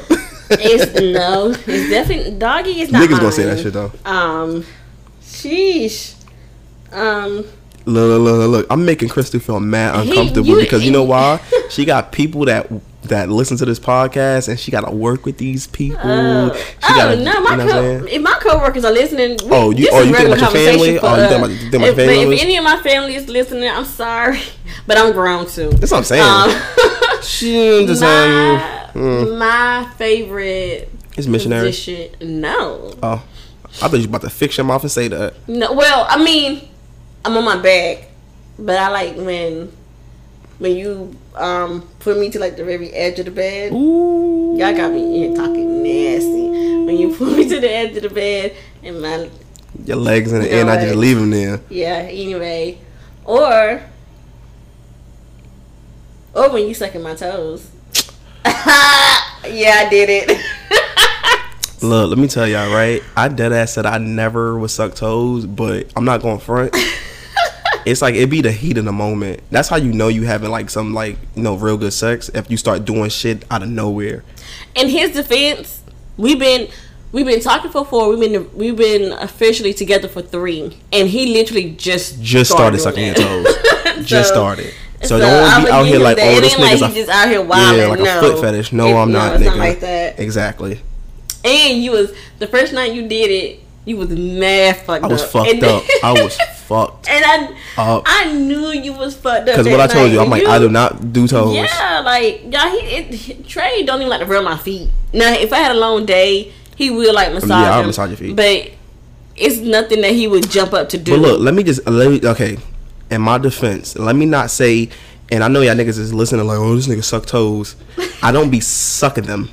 It's [LAUGHS] no. It's definitely doggy. Is not niggas gonna say that shit though. Um, sheesh. Um, Look, look, look, look. I'm making Crystal feel mad He- uncomfortable you- because you know [LAUGHS] why? she got people that that listen to this podcast, and she got to work with these people. uh, she oh gotta, no, my you know co- if my coworkers are listening, we, Oh, you- this oh, is you think regular about your family? conversation for Oh, you think about- you think if, family but if any of my family is listening, I'm sorry, [LAUGHS] but I'm grown too. That's what I'm saying. Um, [LAUGHS] she just my, um, my favorite it's missionary. position. No, Oh, I thought you was about to fix your mouth and say that. no. Well, I mean, I'm on my back, but I like when when you um put me to like the very edge of the bed. Ooh. Y'all got me in here talking nasty. When you put me to the edge of the bed and my Your legs in the end, I just leave them there. yeah, anyway. Or or when you sucking my toes. [LAUGHS] yeah, I did it. [LAUGHS] Look, let me tell y'all, right? I dead ass said I never would suck toes, but I'm not going front. [LAUGHS] it's like it be the heat in the moment. That's how you know you having like some like you know real good sex if you start doing shit out of nowhere. In his defense, we've been we've been talking for four. We've been we've been officially together for three, and he literally just Just started doing sucking your toes. [LAUGHS] Just So- started. So, So, don't be out here like, that. oh, this ain't like nigga's a just out here wilding. yeah, like no. a foot fetish. No, I'm no, not, nigga. like that. Exactly. And you was the first night you did it, you was mad fucked up. I was fucked And- up. I was fucked. and I, up. I knew you was fucked up. Because what I told night. you, I'm like, You- I do not do toes. Yeah, like y'all, he it, Tre don't even like to rub my feet. Now, if I had a long day, he will like massage. yeah, I'll massage your feet. but it's nothing that he would jump up to do. But look, let me just let me okay. In my defense, let me not say. And I know y'all niggas is listening like, oh, this nigga suck toes. I don't be sucking them.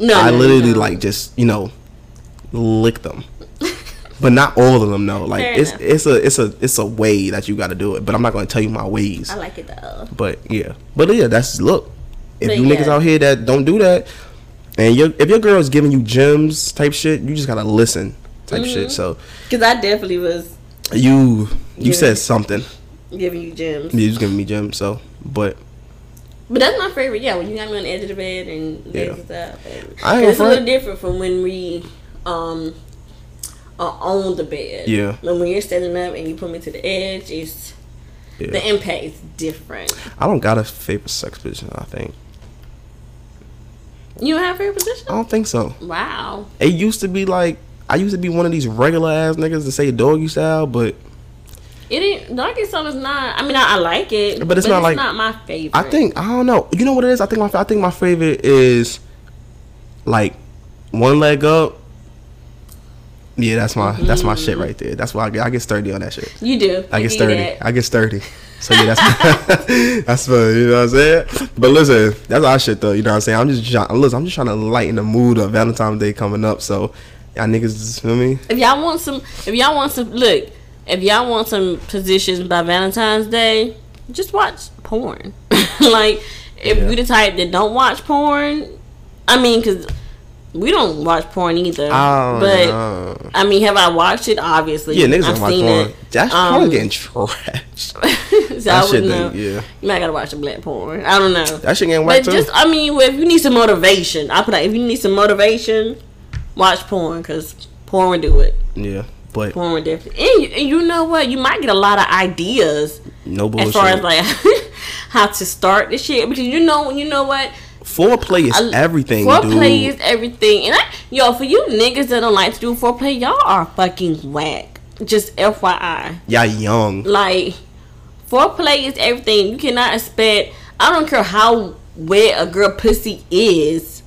no, I no, literally no. like just you know lick them, but not all of them. though. like Fair it's enough. it's a it's a it's a way that you got to do it. But I'm not going to tell you my ways. I like it though. But yeah, but yeah, that's look. If But you yeah. niggas out here that don't do that, and your if your girl is giving you gems type shit, you just gotta listen type Mm-hmm. shit. So Because I definitely was you you said something. giving you gems. You was giving me gems. So, but But that's my favorite. Yeah, when you got me on the edge of the bed and Yeah. up. And, I ain't it's a little different from when we um are on the bed. Yeah. But when you're standing up and you put me to the edge, it's yeah. the impact is different. I don't got a favorite sex position. I think You don't have a favorite position? I don't think so. Wow. It used to be like I used to be one of these regular ass niggas to say doggy style, but It ain't doggy style is not. I mean, I, I like it, But it's not like- not my favorite. I think I don't know. You know what it is? I think my I think my favorite is like one leg up. Yeah, that's my that's my shit right mm-hmm. there. That's why I get I get sturdy on that shit. you do. I You get sturdy. that. I get sturdy. So yeah, that's [LAUGHS] [LAUGHS] that's fun. You know what I'm saying? But listen, that's our shit though. You know what I'm saying? I'm just trying. Listen, I'm just trying to lighten the mood of Valentine's Day coming up. So y'all niggas, just feel me? If y'all want some, if y'all want some, look. If y'all want some positions by Valentine's Day, just watch porn. [LAUGHS] like if Yeah. you the type that don't watch porn, I mean, because we don't watch porn either. Oh, but no. I mean, have I watched it? Obviously, yeah, niggas I've don't watch seen porn. it. That's Um, porn getting trashed. [LAUGHS] so I shit, wouldn't know. then, yeah. You might gotta watch the black porn. I don't know. That shit getting But whacked too. just, I mean, if you need some motivation, I put like, if you need some motivation, watch porn because porn will do it. yeah, but Porn will definitely. And you, and you know what? You might get a lot of ideas no bullshit. as far as like [LAUGHS] how to start the shit because you know, you know what? Foreplay is everything, Foreplay dude. is everything, and I, yo, for you niggas that don't like to do foreplay, y'all are fucking whack. Just FYI. Y'all young. Like, foreplay is everything. You cannot expect. I don't care how wet a girl pussy is.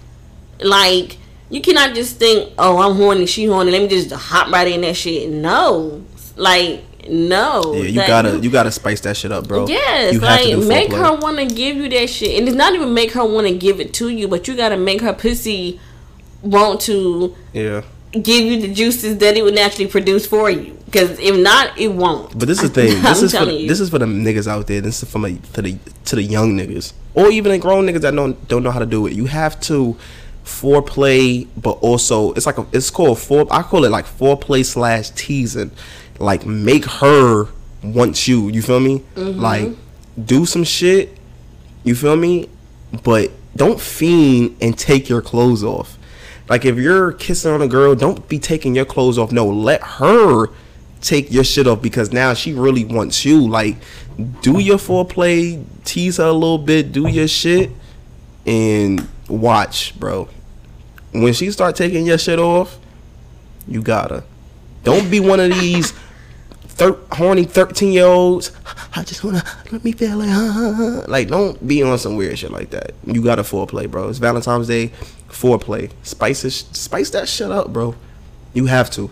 Like, you cannot just think, "Oh, I'm horny, she horny. Let me just hop right in that shit." No, like, no. Yeah, you That- gotta you gotta spice that shit up, bro. Yes, you like make her want to give you that shit, and it's not even make her want to give it to you, but you gotta make her pussy want to Yeah, give you the juices that it would naturally produce for you. Because if not, it won't. but this is the thing. [LAUGHS] This is for you. this is for the niggas out there. This is for my, to the to the young niggas, or even the grown niggas that don't don't know how to do it. You have to foreplay, but also it's like a, it's called four. I call it like foreplay slash teasing. Like make her want you. You feel me? Mm-hmm. Like do some shit. You feel me? But don't fiend and take your clothes off. Like if you're kissing on a girl, don't be taking your clothes off. No, let her take your shit off because now she really wants you. Like do your foreplay, tease her a little bit, do your shit, and watch, bro. When she start taking your shit off, you gotta. Don't be one of these thir- horny thirteen year olds. I just wanna let me feel like, huh, huh, huh." like don't be on some weird shit like that. You got to foreplay, bro. It's Valentine's Day, foreplay. Spice spice that shit up, bro. You have to.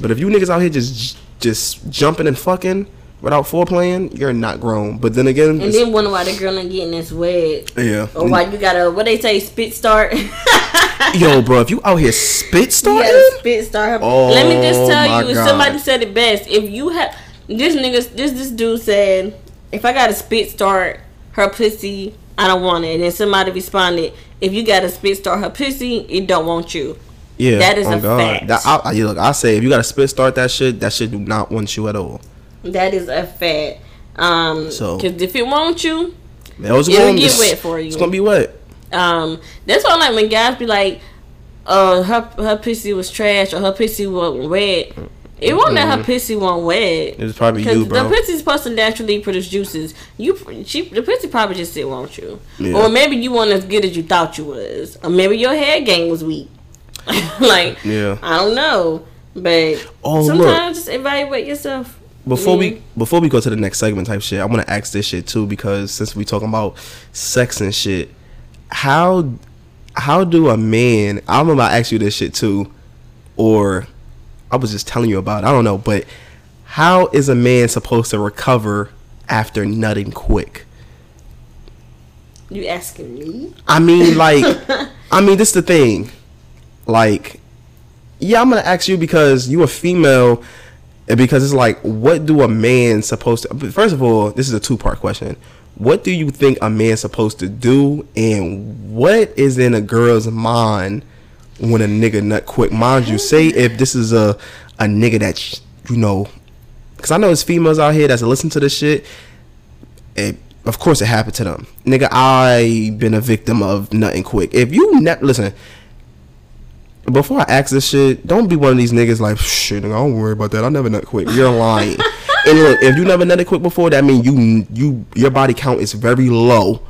But if you niggas out here just just jumping and fucking without foreplaying, you're not grown. But then again, and then wonder why the girl ain't getting this wet. yeah. Or why you gotta, what they say, spit start? [LAUGHS] Yo, bro, if you out here spit starting, gotta spit start. Oh, Let me just oh tell you, God. somebody said it best. If you have, this nigga, this, this dude said, if I got a spit start her pussy, I don't want it. And then somebody responded, if you got a spit start her pussy, it don't want you. yeah, That is oh a fact. That, I, I, look, I say if you got a spit start that shit, that shit do not want you at all. That is a fact. Um, So- cause if it wants you, was It'll get it's- wet for you. It's gonna be wet. um, that's why like when guys be like, uh, her her pussy was trash or her pussy wasn't wet. It wasn't that her pussy wasn't wet. It was probably you, bro. the pussy's supposed to naturally produce juices. You, she, the pussy probably just didn't want you, Yeah. or maybe you weren't as good as you thought you was, or maybe your head game was weak. [LAUGHS] like, Yeah. I don't know, but Oh, sometimes just evaluate yourself. Before Mhm. we before we go to the next segment type shit, I want to ask this shit too because since we talking about sex and shit, how how do a man? I remember I asked you this shit too, or I was just telling you about. It, I don't know, but how is a man supposed to recover after nutting quick? you asking me? I mean, like, [LAUGHS] I mean, this is the thing. Like, yeah, I'm gonna ask you because you a female, because it's like, what do a man supposed to? First of all, this is a two part question. What do you think a man's supposed to do, and what is in a girl's mind when a nigga nut quick? Mind you, say if this is a a nigga that you know, because I know there's females out here that's listen to this shit it, of course it happened to them. Nigga, I been a victim of nothing quick. If you ne- listen, before I ask this shit, don't be one of these niggas like shit. I don't worry about that. I never nut quick. You're lying. [LAUGHS] and look, if you never nutted quick before, that means you you your body count is very low.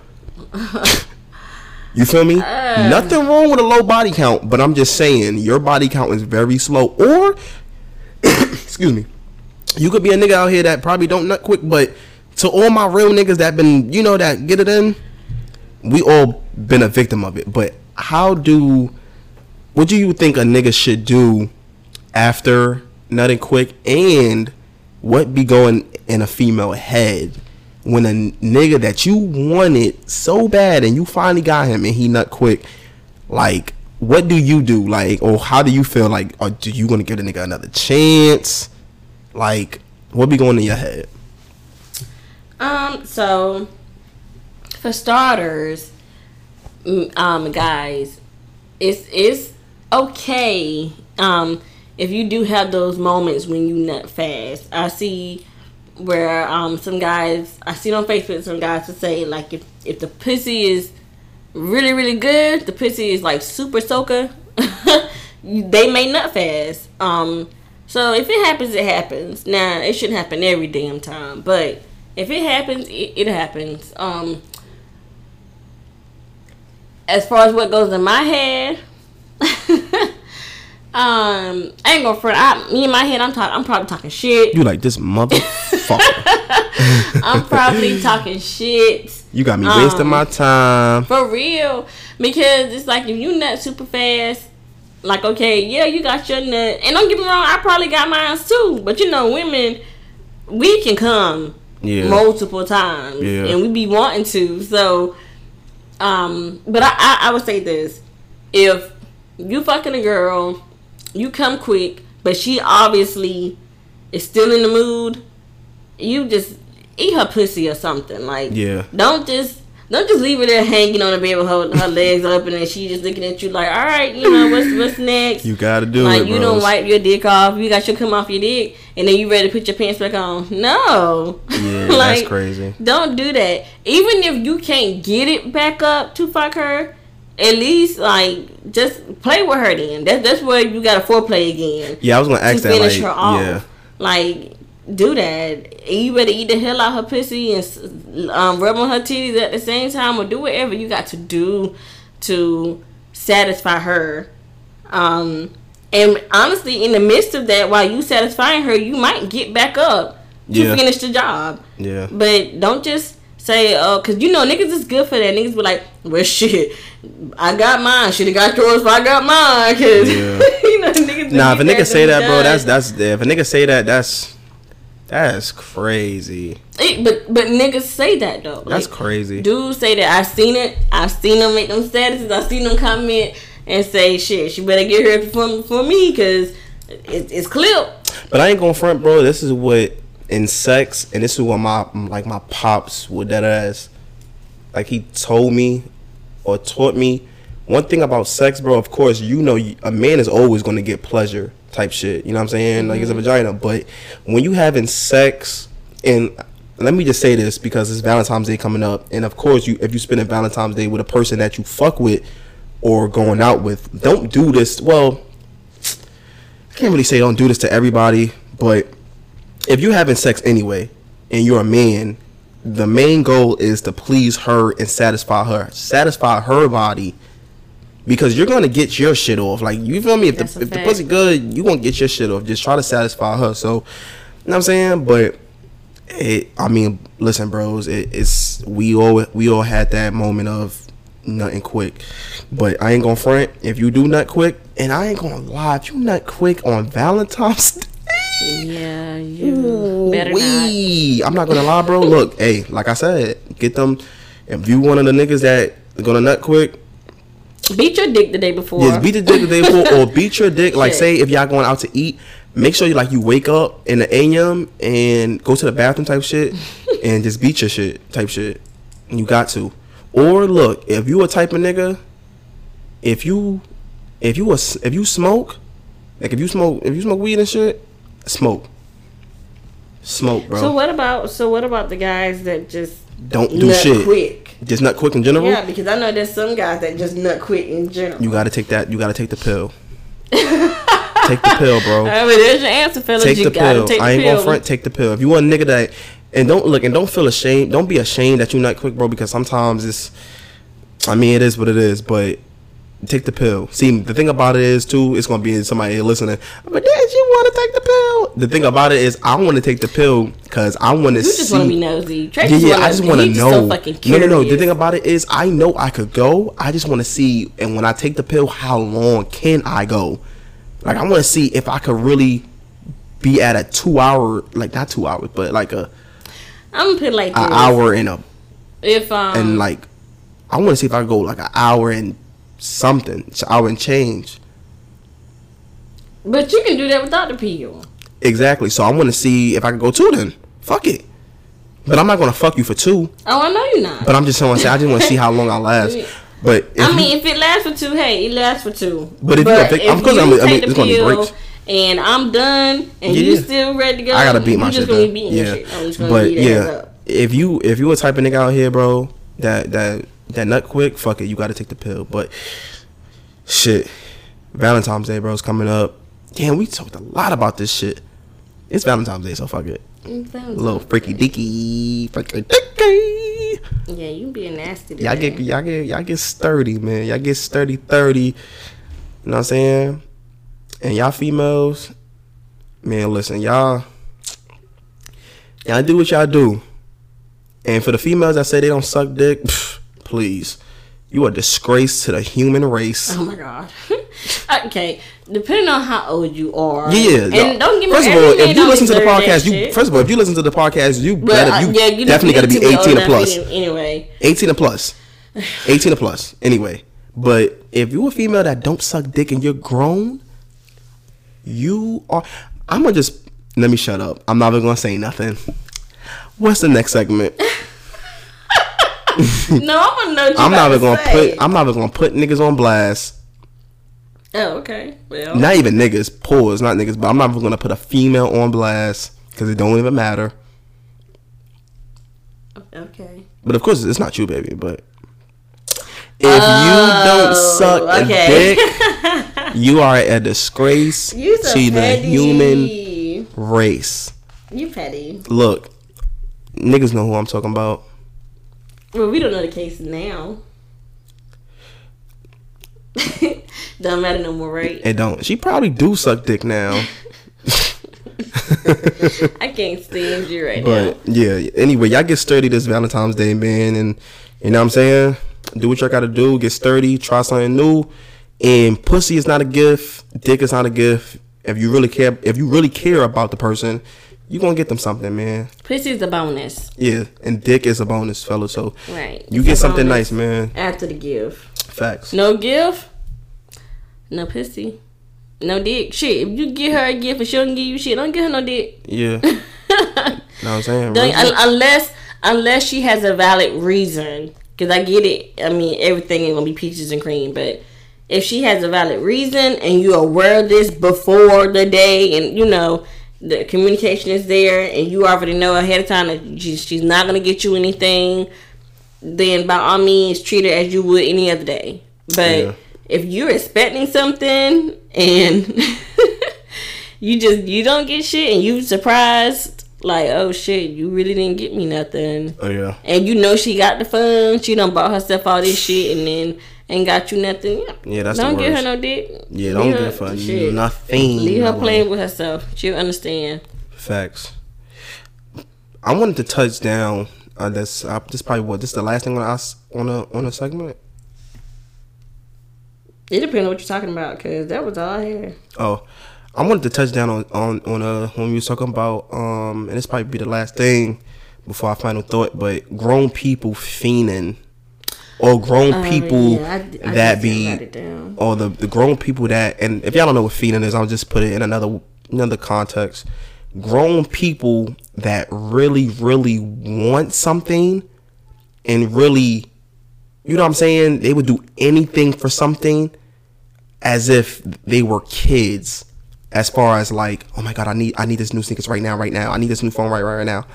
[LAUGHS] You feel me? Nothing wrong with a low body count, but I'm just saying your body count is very slow. Or, [COUGHS] excuse me, you could be a nigga out here that probably don't nut quick, but to all my real niggas that been, you know, that get it in, we all been a victim of it. But how do, what do you think a nigga should do after nutting quick, and what be going in a female head when a nigga that you wanted so bad and you finally got him and he nut quick, like. What do you do, like, or how do you feel, like, or do you gonna give the nigga another chance? Like, what be going in your head? Um, so for starters, um, guys, it's it's okay. Um, if you do have those moments when you nut fast, I see where um some guys I see on Facebook some guys to say like if if the pussy is really really good, the pussy is like super soaker, [LAUGHS] they may nut fast. Um, so if it happens, it happens. Now it shouldn't happen every damn time, but if it happens, it, it happens. Um, as far as what goes in my head. [LAUGHS] Um, I ain't gonna front. I, me in my head, I'm talking. I'm probably talking shit. You like this motherfucker? [LAUGHS] I'm probably talking shit. You got me wasting Um, my time. For real. Because it's like if you nut super fast, like okay, yeah, you got your nut. And don't get me wrong, I probably got mine too. But you know, women we can come Yeah. multiple times. Yeah. And we be wanting to. So um but I, I, I would say this. If you fucking a girl, you come quick, but she obviously is still in the mood, you just eat her pussy or something. Like Yeah. don't just don't just leave her there hanging on the bed with her, her legs open and she just looking at you like, all right, you know what's what's [LAUGHS] next. You gotta do like it, Like you bros. don't wipe your dick off. You got your come off your dick, and then you ready to put your pants back on. No, Yeah, [LAUGHS] like, that's crazy. Don't do that. Even if you can't get it back up to fuck her, at least like just play with her. Then that's that's where you got to foreplay again Yeah, I was gonna to ask that. finish Like, her off. yeah, Like, do that. You better eat the hell out her pussy and um, rub on her titties at the same time, or do whatever you got to do to satisfy her. Um, and honestly, in the midst of that, while you satisfying her, you might get back up to Yeah. finish the job. yeah. But don't just say, oh, because you know niggas is good for that. Niggas be like, well, shit, I got mine. Should have got yours but I got mine. Because, Yeah. [LAUGHS] you know, niggas Nah, if a nigga say that, bro, that's that's if a nigga say that, that's that's crazy. Eh, but but niggas say that though. That's Like, crazy. Dudes say that. I've seen it. I've seen them make them statuses. I've seen them comment and say, shit, she better get her for, for me because it, it's clipped. But I ain't gonna front, bro. This is what in sex, and this is what my like my pops would that ass. Like he told me or taught me one thing about sex, bro. Of course, you know a man is always gonna get pleasure type shit. You know what I'm saying? Like it's a mm-hmm. vagina, but when you having sex, and let me just say this because it's Valentine's Day coming up, and of course, you if you spending Valentine's Day with a person that you fuck with or going out with, don't do this. Well, I can't really say don't do this to everybody, but if you're having sex anyway and you're a man, the main goal is to please her and satisfy her. Satisfy her body. Because you're gonna get your shit off. Like you feel me? If That's the if the pussy good, you gonna get your shit off. Just try to satisfy her. So you know what I'm saying? But it I mean, listen, bros, it, it's we all we all had that moment of nutting quick. But I ain't gonna front. If you do nut quick, and I ain't gonna lie, if you nut quick on Valentine's [LAUGHS] Day, Yeah, you better not. wee, I'm not gonna lie, bro. Look, [LAUGHS] hey, like I said, get them. If you one of the niggas that gonna nut quick, Beat your dick the day before. just beat the dick the day before, or [LAUGHS] beat your dick. Like, say if y'all going out to eat, make sure you like you wake up in the AM and go to the bathroom type shit, [LAUGHS] and just beat your shit type shit. You got to. Or look, if you a type of nigga, if you, if you a, if you smoke, like if you smoke, if you smoke weed and shit, smoke. Smoke, bro. So what about so what about the guys that just Don't do nut shit. quick? Just not quick in general. Yeah, because I know there's some guys that just not quick in general. You gotta take that. You gotta take the pill. take the pill, bro. [LAUGHS] I mean, there's your answer, fellas. Take you the gotta pill. take the pill. I ain't pill. gonna front. Take the pill. If you want a nigga that, and don't look and don't feel ashamed. Don't be ashamed that you're not quick, bro. Because sometimes it's. I mean, it is what it is, but. Take the pill. See, the thing about it is too, it's gonna be somebody listening. But did you want to take the pill? The thing about it is, I want to take the pill because I want to see You just want to be nosy. Tre Yeah, just yeah, I just want to know. So no, no, no. The thing about it is, I know I could go. I just want to see, and when I take the pill, how long can I go? Like, I want to see if I could really be at a two hour, like not two hours, but like a, I'm gonna put like an hour and a, If um, and like, I want to see if I go like an hour and something, hour and change. but you can do that without the pill. Exactly. So I want to see if I can go two. Then fuck it. But I'm not gonna fuck you for two. Oh, I know you're not. But I'm just to say I just want to see how long I [LAUGHS] last. But if I you- mean, if it lasts for two, hey, it lasts for two. But if you don't think- of course you I'm- I mean, it's gonna be breaks. and I'm done, and Yeah, you still ready to go, I gotta beat my you shit. just gonna be beating yeah, shit. I'm just gonna but beat your ass yeah, up. if you if you a type of nigga out here, bro, that that that nut quick, fuck it, you gotta take the pill. But shit, Valentine's Day, bro, is coming up. Damn, we talked a lot about this shit. It's Valentine's Day, so fuck it. Mm, a little freaky dicky, freaky dicky. Yeah, you being nasty. Today. Y'all get y'all get y'all get sturdy, man. Y'all get sturdy, thirty. You know what I'm saying? And y'all females, man, listen, y'all, y'all do what y'all do. And for the females that say they don't suck dick, pff, please, you are a disgrace to the human race. Oh my god. [LAUGHS] okay, depending on how old you are. Yeah, and no. don't get me First of all, if you listen to the podcast, you shit. first of all, if you listen to the podcast, you But, better, uh, you yeah, you definitely got to be eighteen and plus. Anyway, 18 and plus. 18 and plus. Anyway. But if you're a female that don't suck dick and you're grown, you are I'm gonna just let me shut up. I'm not even gonna say nothing. What's the next segment? [LAUGHS] [LAUGHS] no, I'm gonna know. I'm not even gonna say. put I'm not even gonna put niggas on blast. Oh, okay. Well, Not even niggas, pause, not niggas, but I'm not even gonna put a female on blast because it don't even matter. okay. But of course, it's not you, baby. But if you don't oh, suck a Oh, dick, [LAUGHS] you are a disgrace You so to the human race. You petty. Look, niggas know who I'm talking about. Well, we don't know the case now. [LAUGHS] don't matter no more, right? It don't. She probably do suck dick now. [LAUGHS] I can't stand you right But now. yeah. Anyway, y'all get sturdy this Valentine's Day, man, and you know what I'm saying. Do what y'all gotta do. Get sturdy. Try something new. And pussy is not a gift. Dick is not a gift. If you really care, if you really care about the person, you gonna get them something, man. Pussy's a bonus, Yeah, and dick is a bonus, fella. So right? you It's get something nice, man. after the gift. Facts. No gift, no pussy, no dick. Shit, if you give her a gift and she don't give you shit, don't give her no dick. Yeah. [LAUGHS] know what I'm saying? Don't- Real- un- unless unless she has a valid reason. Cause I get it. I mean, everything ain't gonna be peaches and cream, but if she has a valid reason and you're aware of this before the day, and you know the communication is there, and you already know ahead of time that she's, she's not gonna get you anything, then by all means treat her as you would any other day. But Yeah. if you're expecting something and [LAUGHS] you just you don't get shit and you surprised like oh shit you really didn't get me nothing oh yeah. and you know she got the funds she done bought herself all this shit and then ain't got you nothing yeah, Yeah, that's the don't give her no dick Yeah, don't give her- a fuck. shit. Nothing. leave her playing with herself she'll understand Facts. I wanted to touch down. Uh, that's uh, this probably what this is the last thing on us on a on a segment. it depends on what you're talking about because that was all I had Oh, I wanted to touch down on on on uh when we was talking about um and this probably be the last thing before our final thought, but grown people fiending or grown people Oh, yeah, I- I that be write it down. or the the grown people that and if y'all don't know what fiending is, I'll just put it in another another context. Grown people that really really want something and really you know what I'm saying? They would do anything for something as if they were kids as far as like oh my god i need i need this new sneakers right now right now i need this new phone right right, right now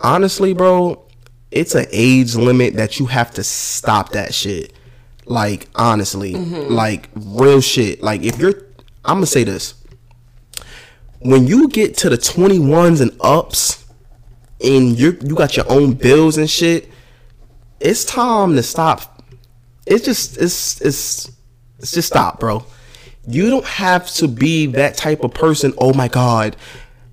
honestly bro it's an age limit that you have to stop that shit like honestly like real shit like if you're i'm gonna say this when you get to the 21s and ups and you you got your own bills and shit it's time to stop it's just it's it's it's just stop, bro. You don't have to be that type of person. Oh my god,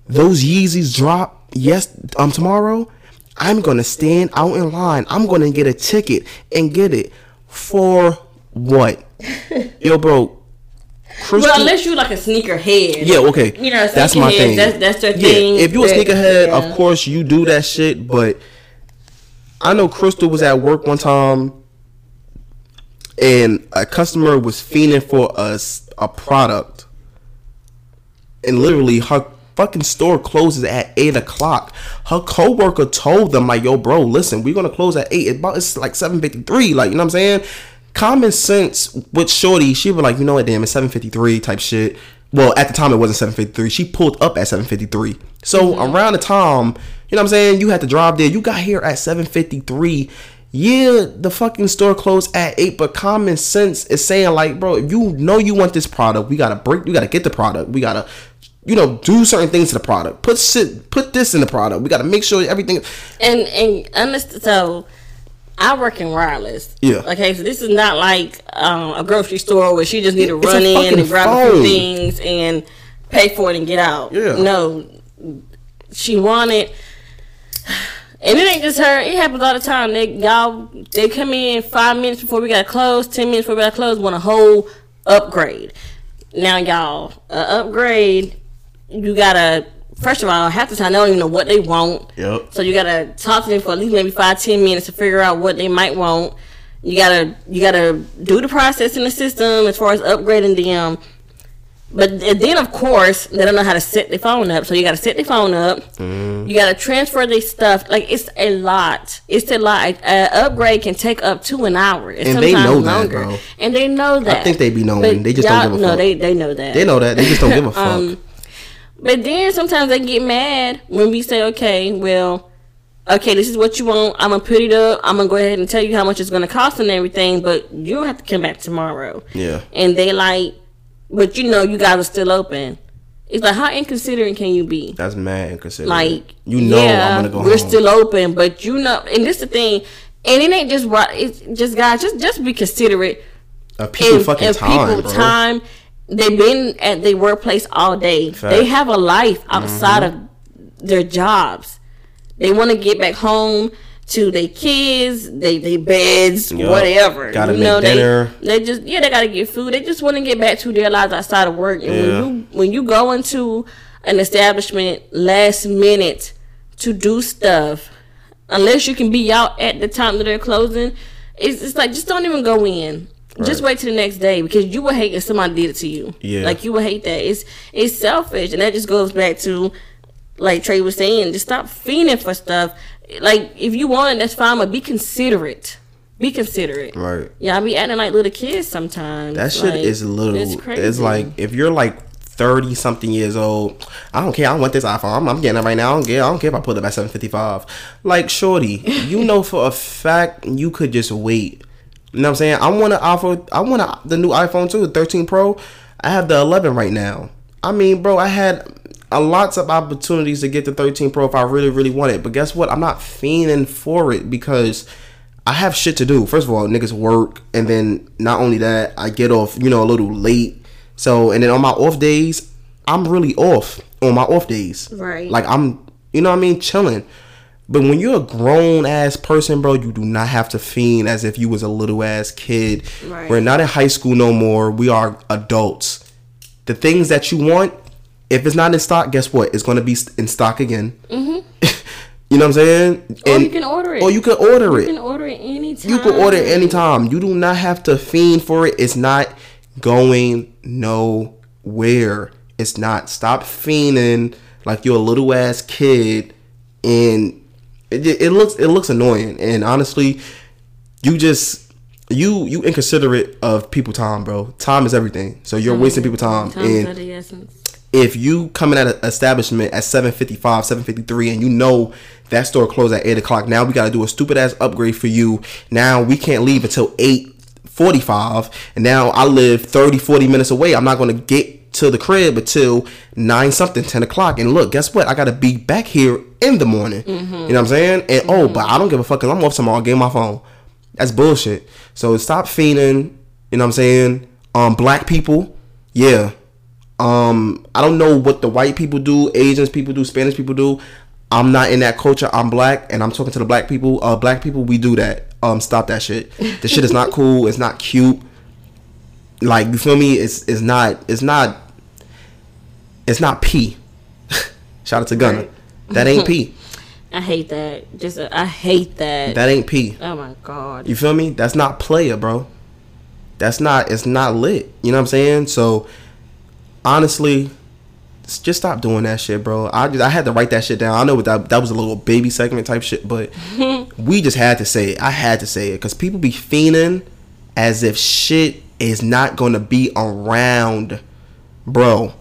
those Yeezys drop yes um tomorrow. I'm gonna stand out in line. I'm gonna get a ticket and get it for what? [LAUGHS] Yo, bro. Crystal, well unless you like a sneaker head yeah, okay. you know that's my thing. that's, that's their yeah, thing if you a sneakerhead, yeah. of course you do that shit. But I know Crystal was at work one time, and a customer was fiending for us a product, and literally her fucking store closes at eight o'clock. Her coworker told them like, "Yo, bro, listen, we're gonna close at eight. It's about it's like seven fifty three. Like, you know what I'm saying? Common sense with Shorty, she was like, you know what, damn, it's seven fifty three type shit. Well, at the time it wasn't seven fifty three. She pulled up at seven fifty three. So mm-hmm. around the time, you know what I'm saying, you had to drive there. You got here at seven fifty three. Yeah, the fucking store closed at eight, but common sense is saying like, bro, if you know you want this product, we gotta break, we gotta get the product, we gotta, you know, do certain things to the product. Put shit, put this in the product. We gotta make sure everything. And and understand so. I work in wireless. Yeah. Okay, so this is not like um, a grocery store where she just need to It's run in and grab a few things and pay for it and get out. Yeah. No, she wanted, and it ain't just her. It happens all the time. They y'all they come in five minutes before we got closed, ten minutes before we got closed, close, want a whole upgrade. Now y'all, a upgrade, you gotta. First of all, half the time they don't even know what they want. Yep. So you gotta talk to them for at least maybe five, ten minutes to figure out what they might want. You gotta you gotta do the process in the system as far as upgrading them. But then of course they don't know how to set their phone up. So you gotta set their phone up. Mm-hmm. You gotta transfer their stuff. Like it's a lot. It's a lot. An upgrade can take up to an hour. It's And they know that, bro. And they know that. I think they be knowing. But They just don't give a No, fuck. they they know that. They know that. They just don't give a [LAUGHS] fuck. Um, But then sometimes they get mad when we say, okay, well, okay, this is what you want. I'm gonna put it up. I'm gonna go ahead and tell you how much it's gonna cost and everything, but you'll have to come back tomorrow. Yeah. And they like, but you know, you guys are still open. It's like, how inconsiderate can you be? That's mad inconsiderate. Like, you know yeah, go we're home. still open, but you know, and this the thing, and it ain't just right. It's just guys, just just be considerate a people and, fucking and time, people bro. time they've been at their workplace all day Fact. they have a life outside Mm-hmm. of their jobs they want to get back home to their kids they their beds Yup. whatever Gotta you make know dinner. they they just yeah they gotta get food they just want to get back to their lives outside of work and Yeah. when you when you go into an establishment last minute to do stuff unless you can be out at the time that they're closing it's, it's like just don't even go in just wait till the next day because you would hate if somebody did it to you Yeah. like you would hate that it's it's selfish and that just goes back to like Tre was saying just stop fiending for stuff like if you want it that's fine but be considerate be considerate Right. yeah I be acting like little kids sometimes That shit Like, is little. it's It's, like if you're like thirty something years old, I don't care. I want this iPhone. I'm, I'm getting it right now. I don't care. I don't care if I put it at seven fifty five. Like shorty, you [LAUGHS] know for a fact you could just wait. You know what I'm saying? I want to offer. I want the new iPhone too, the 13 Pro. I have the 11 right now. I mean, bro, I had a lots of opportunities to get the 13 Pro if I really, really want it. But guess what? I'm not fiending for it because I have shit to do. First of all, niggas work, and then not only that, I get off, you know, a little late. So, and then on my off days, I'm really off on my off days. Right. Like I'm, you know what I mean, chilling. But when you're a grown ass person, bro, you do not have to fiend as if you was a little ass kid. Right. We're not in high school no more. We are adults. The things that you want, if it's not in stock, guess what? It's gonna be in stock again. Mm-hmm. [LAUGHS] you know what I'm saying? or you can order it Or you can order you it. You can order it anytime You can order it anytime. You do not have to fiend for it. It's not going nowhere. It's not. Stop fiending like you're a little ass kid, and it, it looks it looks annoying. And honestly, you just you you inconsiderate of people time, bro. Time is everything. So you're wasting people time. Time's and the essence. if you coming at an establishment at 755 753 and you know that store closed at 8 o'clock now we got to do a stupid ass upgrade for you now we can't leave until 845 and now i live 30 40 minutes away i'm not going to get to the crib until 9 something 10 o'clock and look guess what i got to be back here in the morning you know what i'm saying and oh but i don't give a fuck 'cause i'm off tomorrow I get my phone that's bullshit so stop fiending you know what i'm saying um black people yeah um, I don't know what the white people do, Asians people do, Spanish people do. I'm not in that culture. I'm black, and I'm talking to the black people. Uh, black people, we do that. Um, stop that shit. The shit is not [LAUGHS] cool. It's not cute. Like you feel me? It's it's not it's not it's not P. [LAUGHS] Shout out to Gunna. Right. That ain't [LAUGHS] P. I hate that. Just uh, I hate that. That ain't P. oh my god. You feel me? That's not player, bro. That's not it's not lit. You know what I'm saying? So honestly, just stop doing that shit, bro. I just, I had to write that shit down. I know that that was a little baby segment type shit, but [LAUGHS] we just had to say it. I had to say it because people be fiending as if shit is not gonna be around, bro.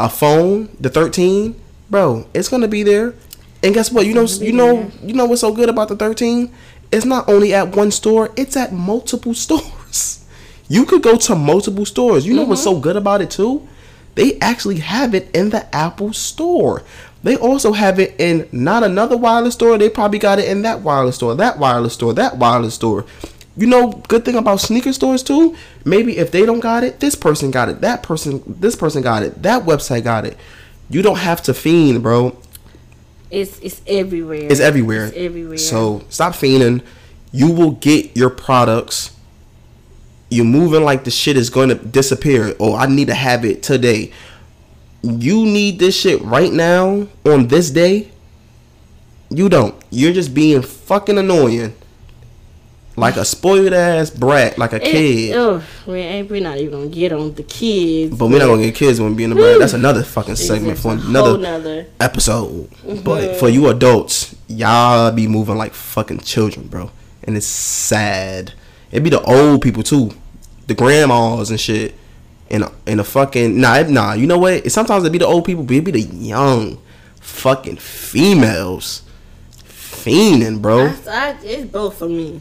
A phone, the thirteen, bro, it's gonna be there. And guess what? You know, you know, you know what's so good about the thirteen? It's not only at one store; it's at multiple [LAUGHS] stores. You could go to multiple stores. You know what's so good about it too? They actually have it in the Apple store. They also have it in not another wireless store. They probably got it in that wireless store, that wireless store, that wireless store. You know, good thing about sneaker stores too. Maybe if they don't got it, this person got it. That person, this person got it. That website got it. You don't have to fiend, bro. It's it's everywhere. It's everywhere. It's everywhere. So stop fiending. You will get your products. You're moving like the shit is going to disappear. Oh, I need to have it today. You need this shit right now on this day. You don't. You're just being fucking annoying. Like a spoiled ass brat, like a It- kid. Oh, man, we're not even gonna get on the kids. But we're not gonna get kids when being a brat. That's another fucking segment for another nother. episode. Mm-hmm. But for you adults, y'all be moving like fucking children, bro. And it's sad. It be the old people too, the grandmas and shit. And and the fucking nah nah. You know what? It, sometimes it be the old people, but it be the young fucking females fiending, bro. I, I, it's both for me.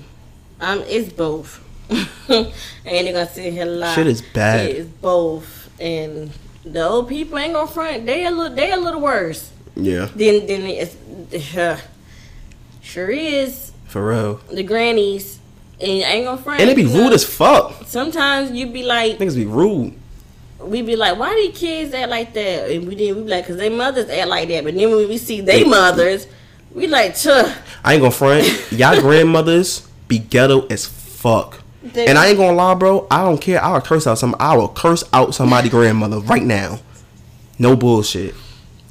Um, it's both. [LAUGHS] and you're gonna sit here lie. Shit is bad. It is both, and the old people ain't gonna front. They a little, they a little worse Yeah, Then, then it's. Uh, sure is for real. the grannies, and ain't gonna front. And it be you know. rude as fuck. Sometimes you be like, Niggas be rude. we be like, why these kids act like that? And we didn't. we be like, cause their mothers act like that. But then when we see their mothers, we like, tuh. I ain't gonna front. [LAUGHS] Y'all grandmothers be ghetto as fuck. They- and I ain't gonna lie, bro. I don't care. I will curse out some. I will curse out somebody grandmother right now. No bullshit.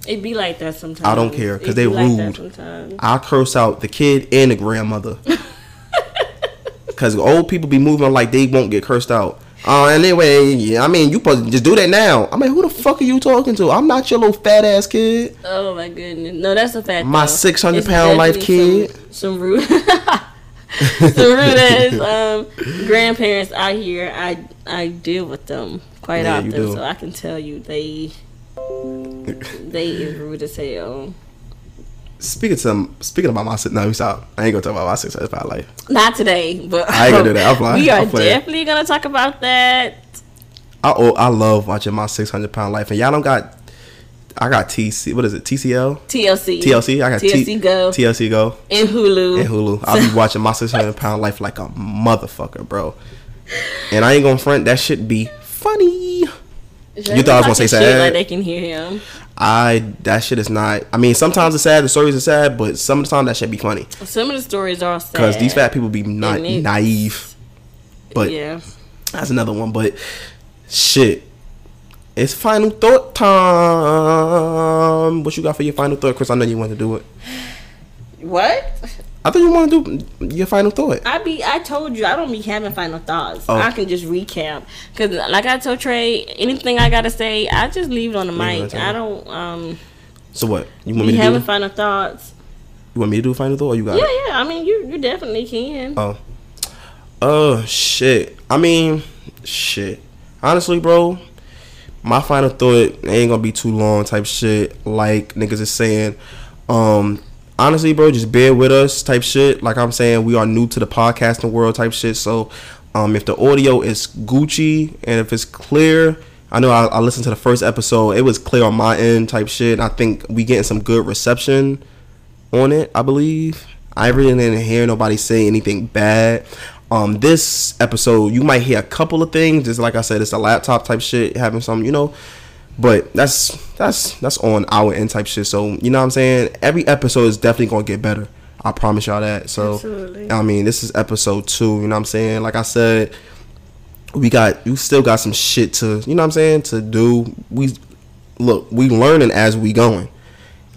It be like that sometimes. I don't care because they be like rude. sometimes. I curse out the kid and the grandmother. [LAUGHS] Cause old people be moving like they won't get cursed out. Uh, anyway, yeah, I mean, you supposed to just do that now. I mean, who the fuck are you talking to? I'm not your little fat ass kid. Oh my goodness. No, that's a fact. My six hundred pound life kid. Some, some rude. [LAUGHS] some rude ass um, grandparents out here. I I deal with them quite Yeah, often, so I can tell you they they is rude as hell. Speaking to some, speaking about my no, stop. I ain't gonna talk about my six hundred pound life. Not today, but I ain't gonna do that. I'm [LAUGHS] flying. We are definitely gonna talk about that. I oh, I love watching my six hundred pound life, and y'all don't got. I got TC. What is it? TCL. TLC. TLC. I got TLC T- Go TLC Go. and Hulu. and Hulu. I'll be [LAUGHS] watching my 600 pound life like a motherfucker, bro. And I ain't gonna front. That shit be funny. You thought I was gonna say sad? Like they can hear him. I that shit is not. I mean, sometimes it's sad. The stories are sad, but some of the time that shit be funny Some of the stories are sad. because these fat people be not naive. But yeah. that's another one. But shit, it's final thought time. What you got for your final thought, Crys? I know you want to do it. What? I thought you want to do your final thought. I be I told you I don't be having final thoughts. Oh. I can just recap because like I told Tre, anything I gotta say, I just leave it on the Leave mic. I don't um So what? You want me to having do? final thoughts. You want me to do final thought, or you got Yeah, it? yeah. I mean, you you definitely can. Oh. Oh shit. I mean, shit. Honestly, bro, my final thought ain't gonna be too long type shit. Like niggas is saying. Um honestly, bro, just bear with us type shit. Like I'm saying, we are new to the podcasting world type shit. So um if the audio is Gucci and if it's clear, I know I, I listened to the first episode. It was clear on my end type shit. I think we getting some good reception on it, I believe. I really didn't hear nobody say anything bad. Um, this episode, you might hear a couple of things. Just like I said, it's a laptop type shit, having some, you know. But that's that's that's on our end type shit. So you know what I'm saying. Every episode is definitely gonna get better. I promise y'all that. So Absolutely. I mean, this is episode two. You know what I'm saying. Like I said, we got you still got some shit to you know what I'm saying to do. We look, we learning as we going.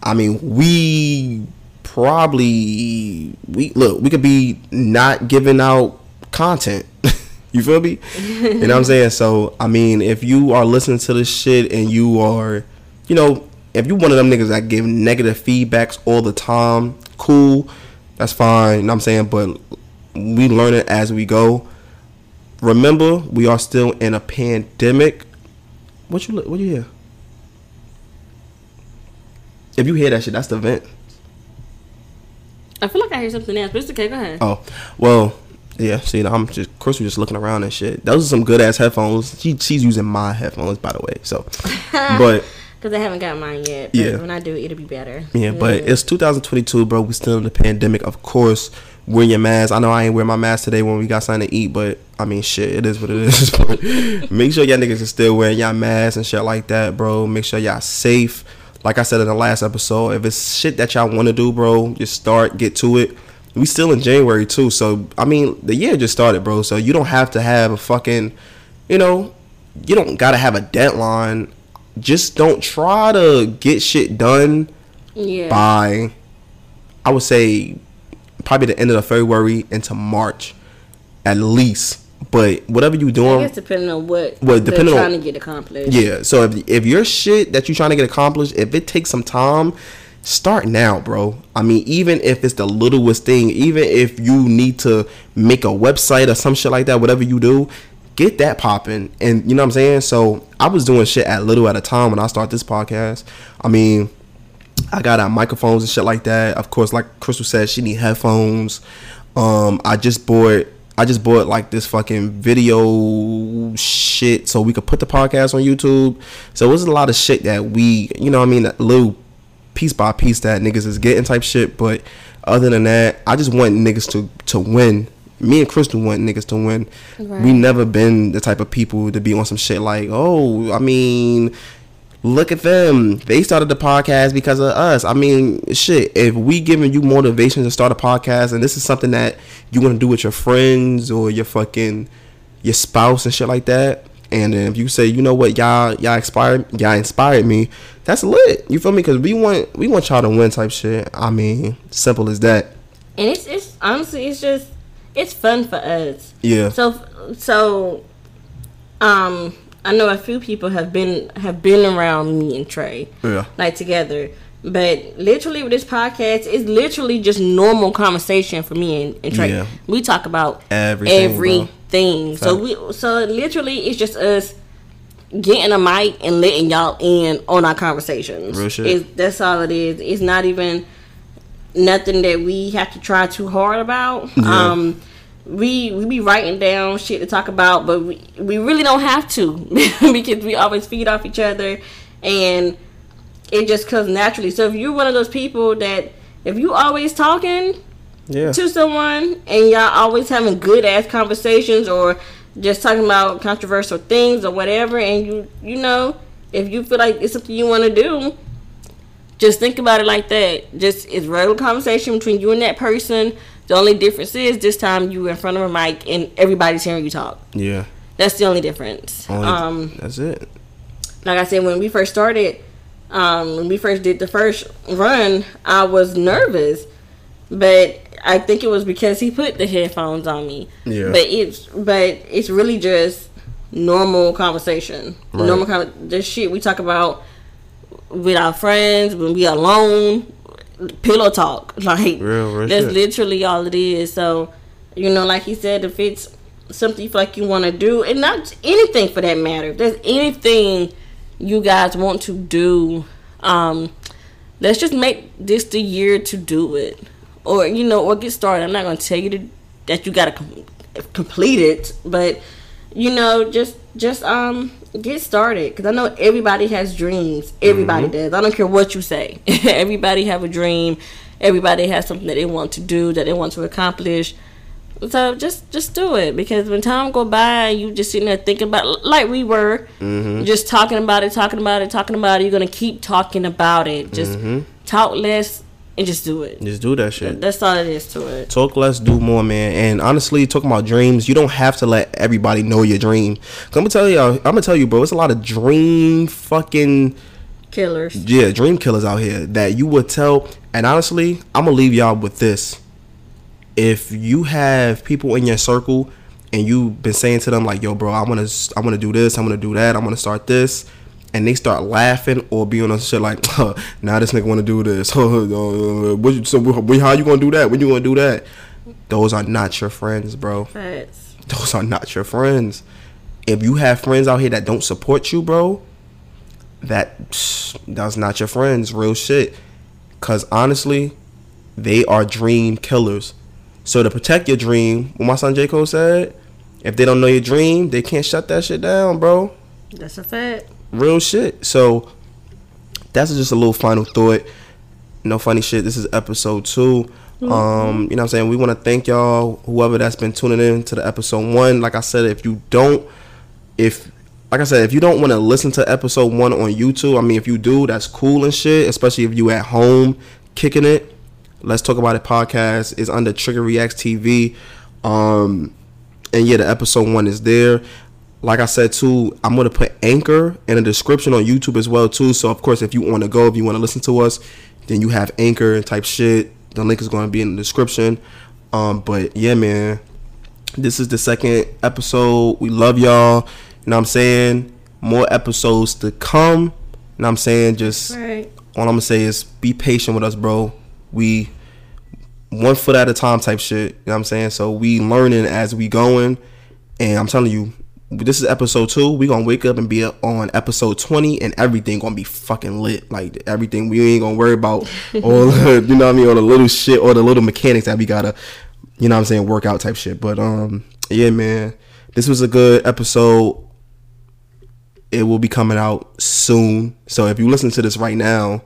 I mean, we probably we look, we could be not giving out content. [LAUGHS] you feel me? you know what I'm saying? So, I mean, if you are listening to this shit and you are, you know, if you one of them niggas that give negative feedbacks all the time, cool, that's fine. You know what I'm saying? But we learn it as we go. Remember, we are still in a pandemic. What you look what you hear? If you hear that shit, that's the vent. I feel like I hear something else, but it's okay. Go ahead. Oh, well, yeah. See, I'm just Crys was just looking around and shit. Those are some good ass headphones. She, she's using my headphones, by the way. So, [LAUGHS] but Because I haven't got mine yet. But Yeah. When I do, it'll be better. yeah, but it's 2022, bro. We still in the pandemic. Of course, wear your mask. I know I ain't wear my mask today when we got something to eat, but I mean, shit, it is what it is. [LAUGHS] Make sure y'all niggas are still wearing y'all masks and shit like that, bro. Make sure y'all safe. Like I said in the last episode, if it's shit that y'all want to do, bro, just start, get to it. We still in January too, so I mean, the year just started, bro. So you don't have to have a fucking, you know, you don't gotta have a deadline. Just don't try to get shit done Yeah. by I would say probably the end of the February into March at least. But whatever you I doing, guess depending on what they're depending on- trying to get accomplished. yeah. So if if your shit that you're trying to get accomplished, if it takes some time, start now, bro. I mean, even if it's the littlest thing, even if you need to make a website or some shit like that, whatever you do, get that popping. And you know what I'm saying? So I was doing shit at little at a time when I started this podcast. I mean, I got out microphones and shit like that. Of course, like Crystal said, she need headphones. Um, I just bought I just bought like this fucking video shit so we could put the podcast on YouTube. So it was a lot of shit that we, you know, I mean, little piece by piece that niggas is getting type shit. But other than that, I just want niggas to to win. Me and Crystal want niggas to win. We never been the type of people to be on some shit like, oh, I mean, look at them. They started the podcast because of us. I mean, shit, if we giving you motivation to start a podcast and this is something that you want to do with your friends or your fucking your spouse and shit like that, and then if you say, you know what, y'all y'all inspired y'all inspired me, that's lit. You feel me? Because we want we want y'all to win type shit. I mean, simple as that. And it's it's honestly it's just it's fun for us. Yeah. So so um I know a few people have been have been around me and Tre. Yeah. Like together. But literally with this podcast, it's literally just normal conversation for me and, and Tre. Yeah. We talk about Everything, everything. So we so literally it's just us getting a mic and letting y'all in on our conversations. Real shit. It's, that's all it is. It's not even nothing that we have to try too hard about. Yeah. Um we we be writing down shit to talk about, but we, we really don't have to [LAUGHS] because we always feed off each other and it just comes naturally. So if you're one of those people that if you always talking Yeah. to someone and y'all always having good ass conversations or just talking about controversial things or whatever and you you know if you feel like it's something you want to do just think about it like that just it's regular conversation between you and that person the only difference is this time you in front of a mic and everybody's hearing you talk Yeah. that's the only difference Only- um that's it. like I said, when we first started, um, when we first did the first run, I was nervous, but I think it was because he put the headphones on me. Yeah. But it's but it's really just normal conversation, Right. normal con- the shit we talk about with our friends when we alone, pillow talk. [LAUGHS] Like Real, real that's shit. literally all it is. So, you know, like he said, if it's something you feel like you want to do, and not anything for that matter, if there's anything you guys want to do, um, let's just make this the year to do it, or you know, or get started. I'm not gonna tell you to, that you gotta com- complete it, but you know, just just um get started because I know everybody has dreams. Everybody does. I don't care what you say. [LAUGHS] everybody have a dream. Everybody has something that they want to do that they want to accomplish. So just just do it because when time go by, you just sitting there thinking about like we were, mm-hmm. just talking about it, talking about it, talking about it. You're gonna keep talking about it. Just mm-hmm. talk less and just do it. Just do that shit. That's all it is to it. Talk less, do more, man. And honestly, talking about dreams, you don't have to let everybody know your dream. I'm gonna tell you, I'm gonna tell you, bro. It's a lot of dream fucking Killers. yeah, dream killers out here that you would tell. And honestly, I'm gonna leave y'all with this. If you have people in your circle and you've been saying to them like, "Yo, bro, I want to, I want to do this, I want to do that, I want to start this," and they start laughing or being on a shit like, [LAUGHS] now this nigga want to do this. [LAUGHS] What you- so how you gonna do that? When you gonna do that? Those are not your friends, bro. Facts. Those are not your friends. If you have friends out here that don't support you, bro, that psh, [SNIFFS] that's not your friends. Real shit. Cause honestly, they are dream killers. So to protect your dream, what my son J Cole said, if they don't know your dream, they can't shut that shit down, bro That's a fact. real shit. So that's just a little final thought. No funny shit. This is episode 2 Um, you know what I'm saying? We want to thank y'all, whoever that's been tuning in to the episode one. Like I said, if you don't, if like I said, if you don't want to listen to episode one on YouTube, I mean, if you do, that's cool and shit. Especially if you at home kicking it. Let's talk about it. Podcast is under Trigger Reacts TV. Um, and yeah, the episode one is there. Like I said too, I'm gonna put Anchor in the description on YouTube as well too. So of course, if you want to go, if you want to listen to us, then you have Anchor and type shit. The link is going to be in the description. Um, but yeah, man, this is the second episode. We love y'all. You know what I'm saying? More episodes to come. You know what I'm saying? Just Right. all I'm gonna say is be patient with us, bro. We one foot at a time type shit. You know what I'm saying? So we learning as we going. And I'm telling you, this is episode two. We gonna wake up and be on episode 20 and everything gonna be fucking lit. Like everything we ain't gonna worry about [LAUGHS] all the, you know what I mean, all the little shit or the little mechanics that we gotta, you know what I'm saying, work out type shit. But um yeah man. This was a good episode it will be coming out soon. So if you listen to this right now,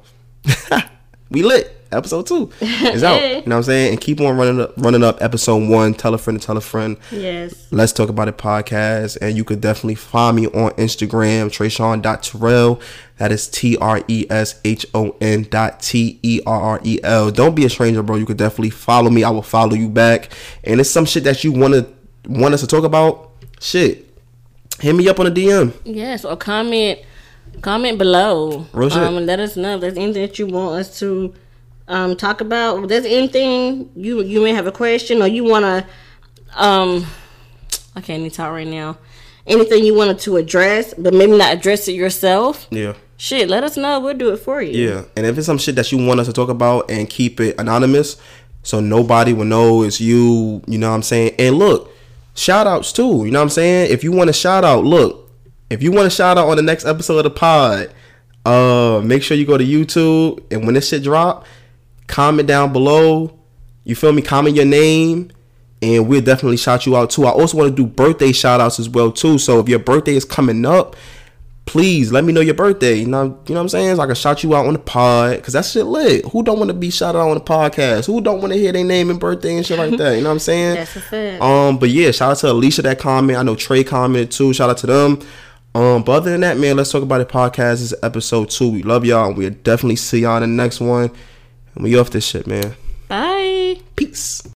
[LAUGHS] we lit. Episode two [LAUGHS] is out. You know what I'm saying? And keep on running up, running up. Episode one. Tell a friend to tell a friend. Yes. Let's talk about it podcast. And you could definitely find me on Instagram, Treshon.Terrell. That is T R E S H O N dot T E R R E L. Don't be a stranger, bro. You could definitely follow me. I will follow you back. And it's some shit that you wanna want us to talk about. Shit. Hit me up on a DM. Yes. Or comment comment below. Real shit. Um, let us know if there's anything that you want us to um talk about. If there's anything you you may have a question or you wanna um I can't even talk right now. Anything you wanted to address, but maybe not address it yourself. Yeah. Shit, let us know. We'll do it for you. Yeah, and if it's some shit that you want us to talk about and keep it anonymous, so nobody will know it's you. You know what I'm saying? And look, shout outs too. You know what I'm saying? If you want a shout out, look, if you want a shout out on the next episode of the pod, uh, make sure you go to YouTube and when this shit drop, comment down below. You feel me? Comment your name. And we'll definitely shout you out too. I also want to do birthday shout outs as well too. So if your birthday is coming up, please let me know your birthday. You know, you know what I'm saying? So I can shout you out on the pod because that shit lit. Who don't want to be shouted out on the podcast? Who don't want to hear their name and birthday and shit like that? You know what I'm [LAUGHS] saying? That's a fact. Um, but yeah, shout out to Alicia that comment. I know Tre commented too. Shout out to them. Um, but other than that, man, let's talk about the Podcast this is episode two. We love y'all, and we'll definitely see y'all in the next one. And we off this shit, man. Bye. Peace.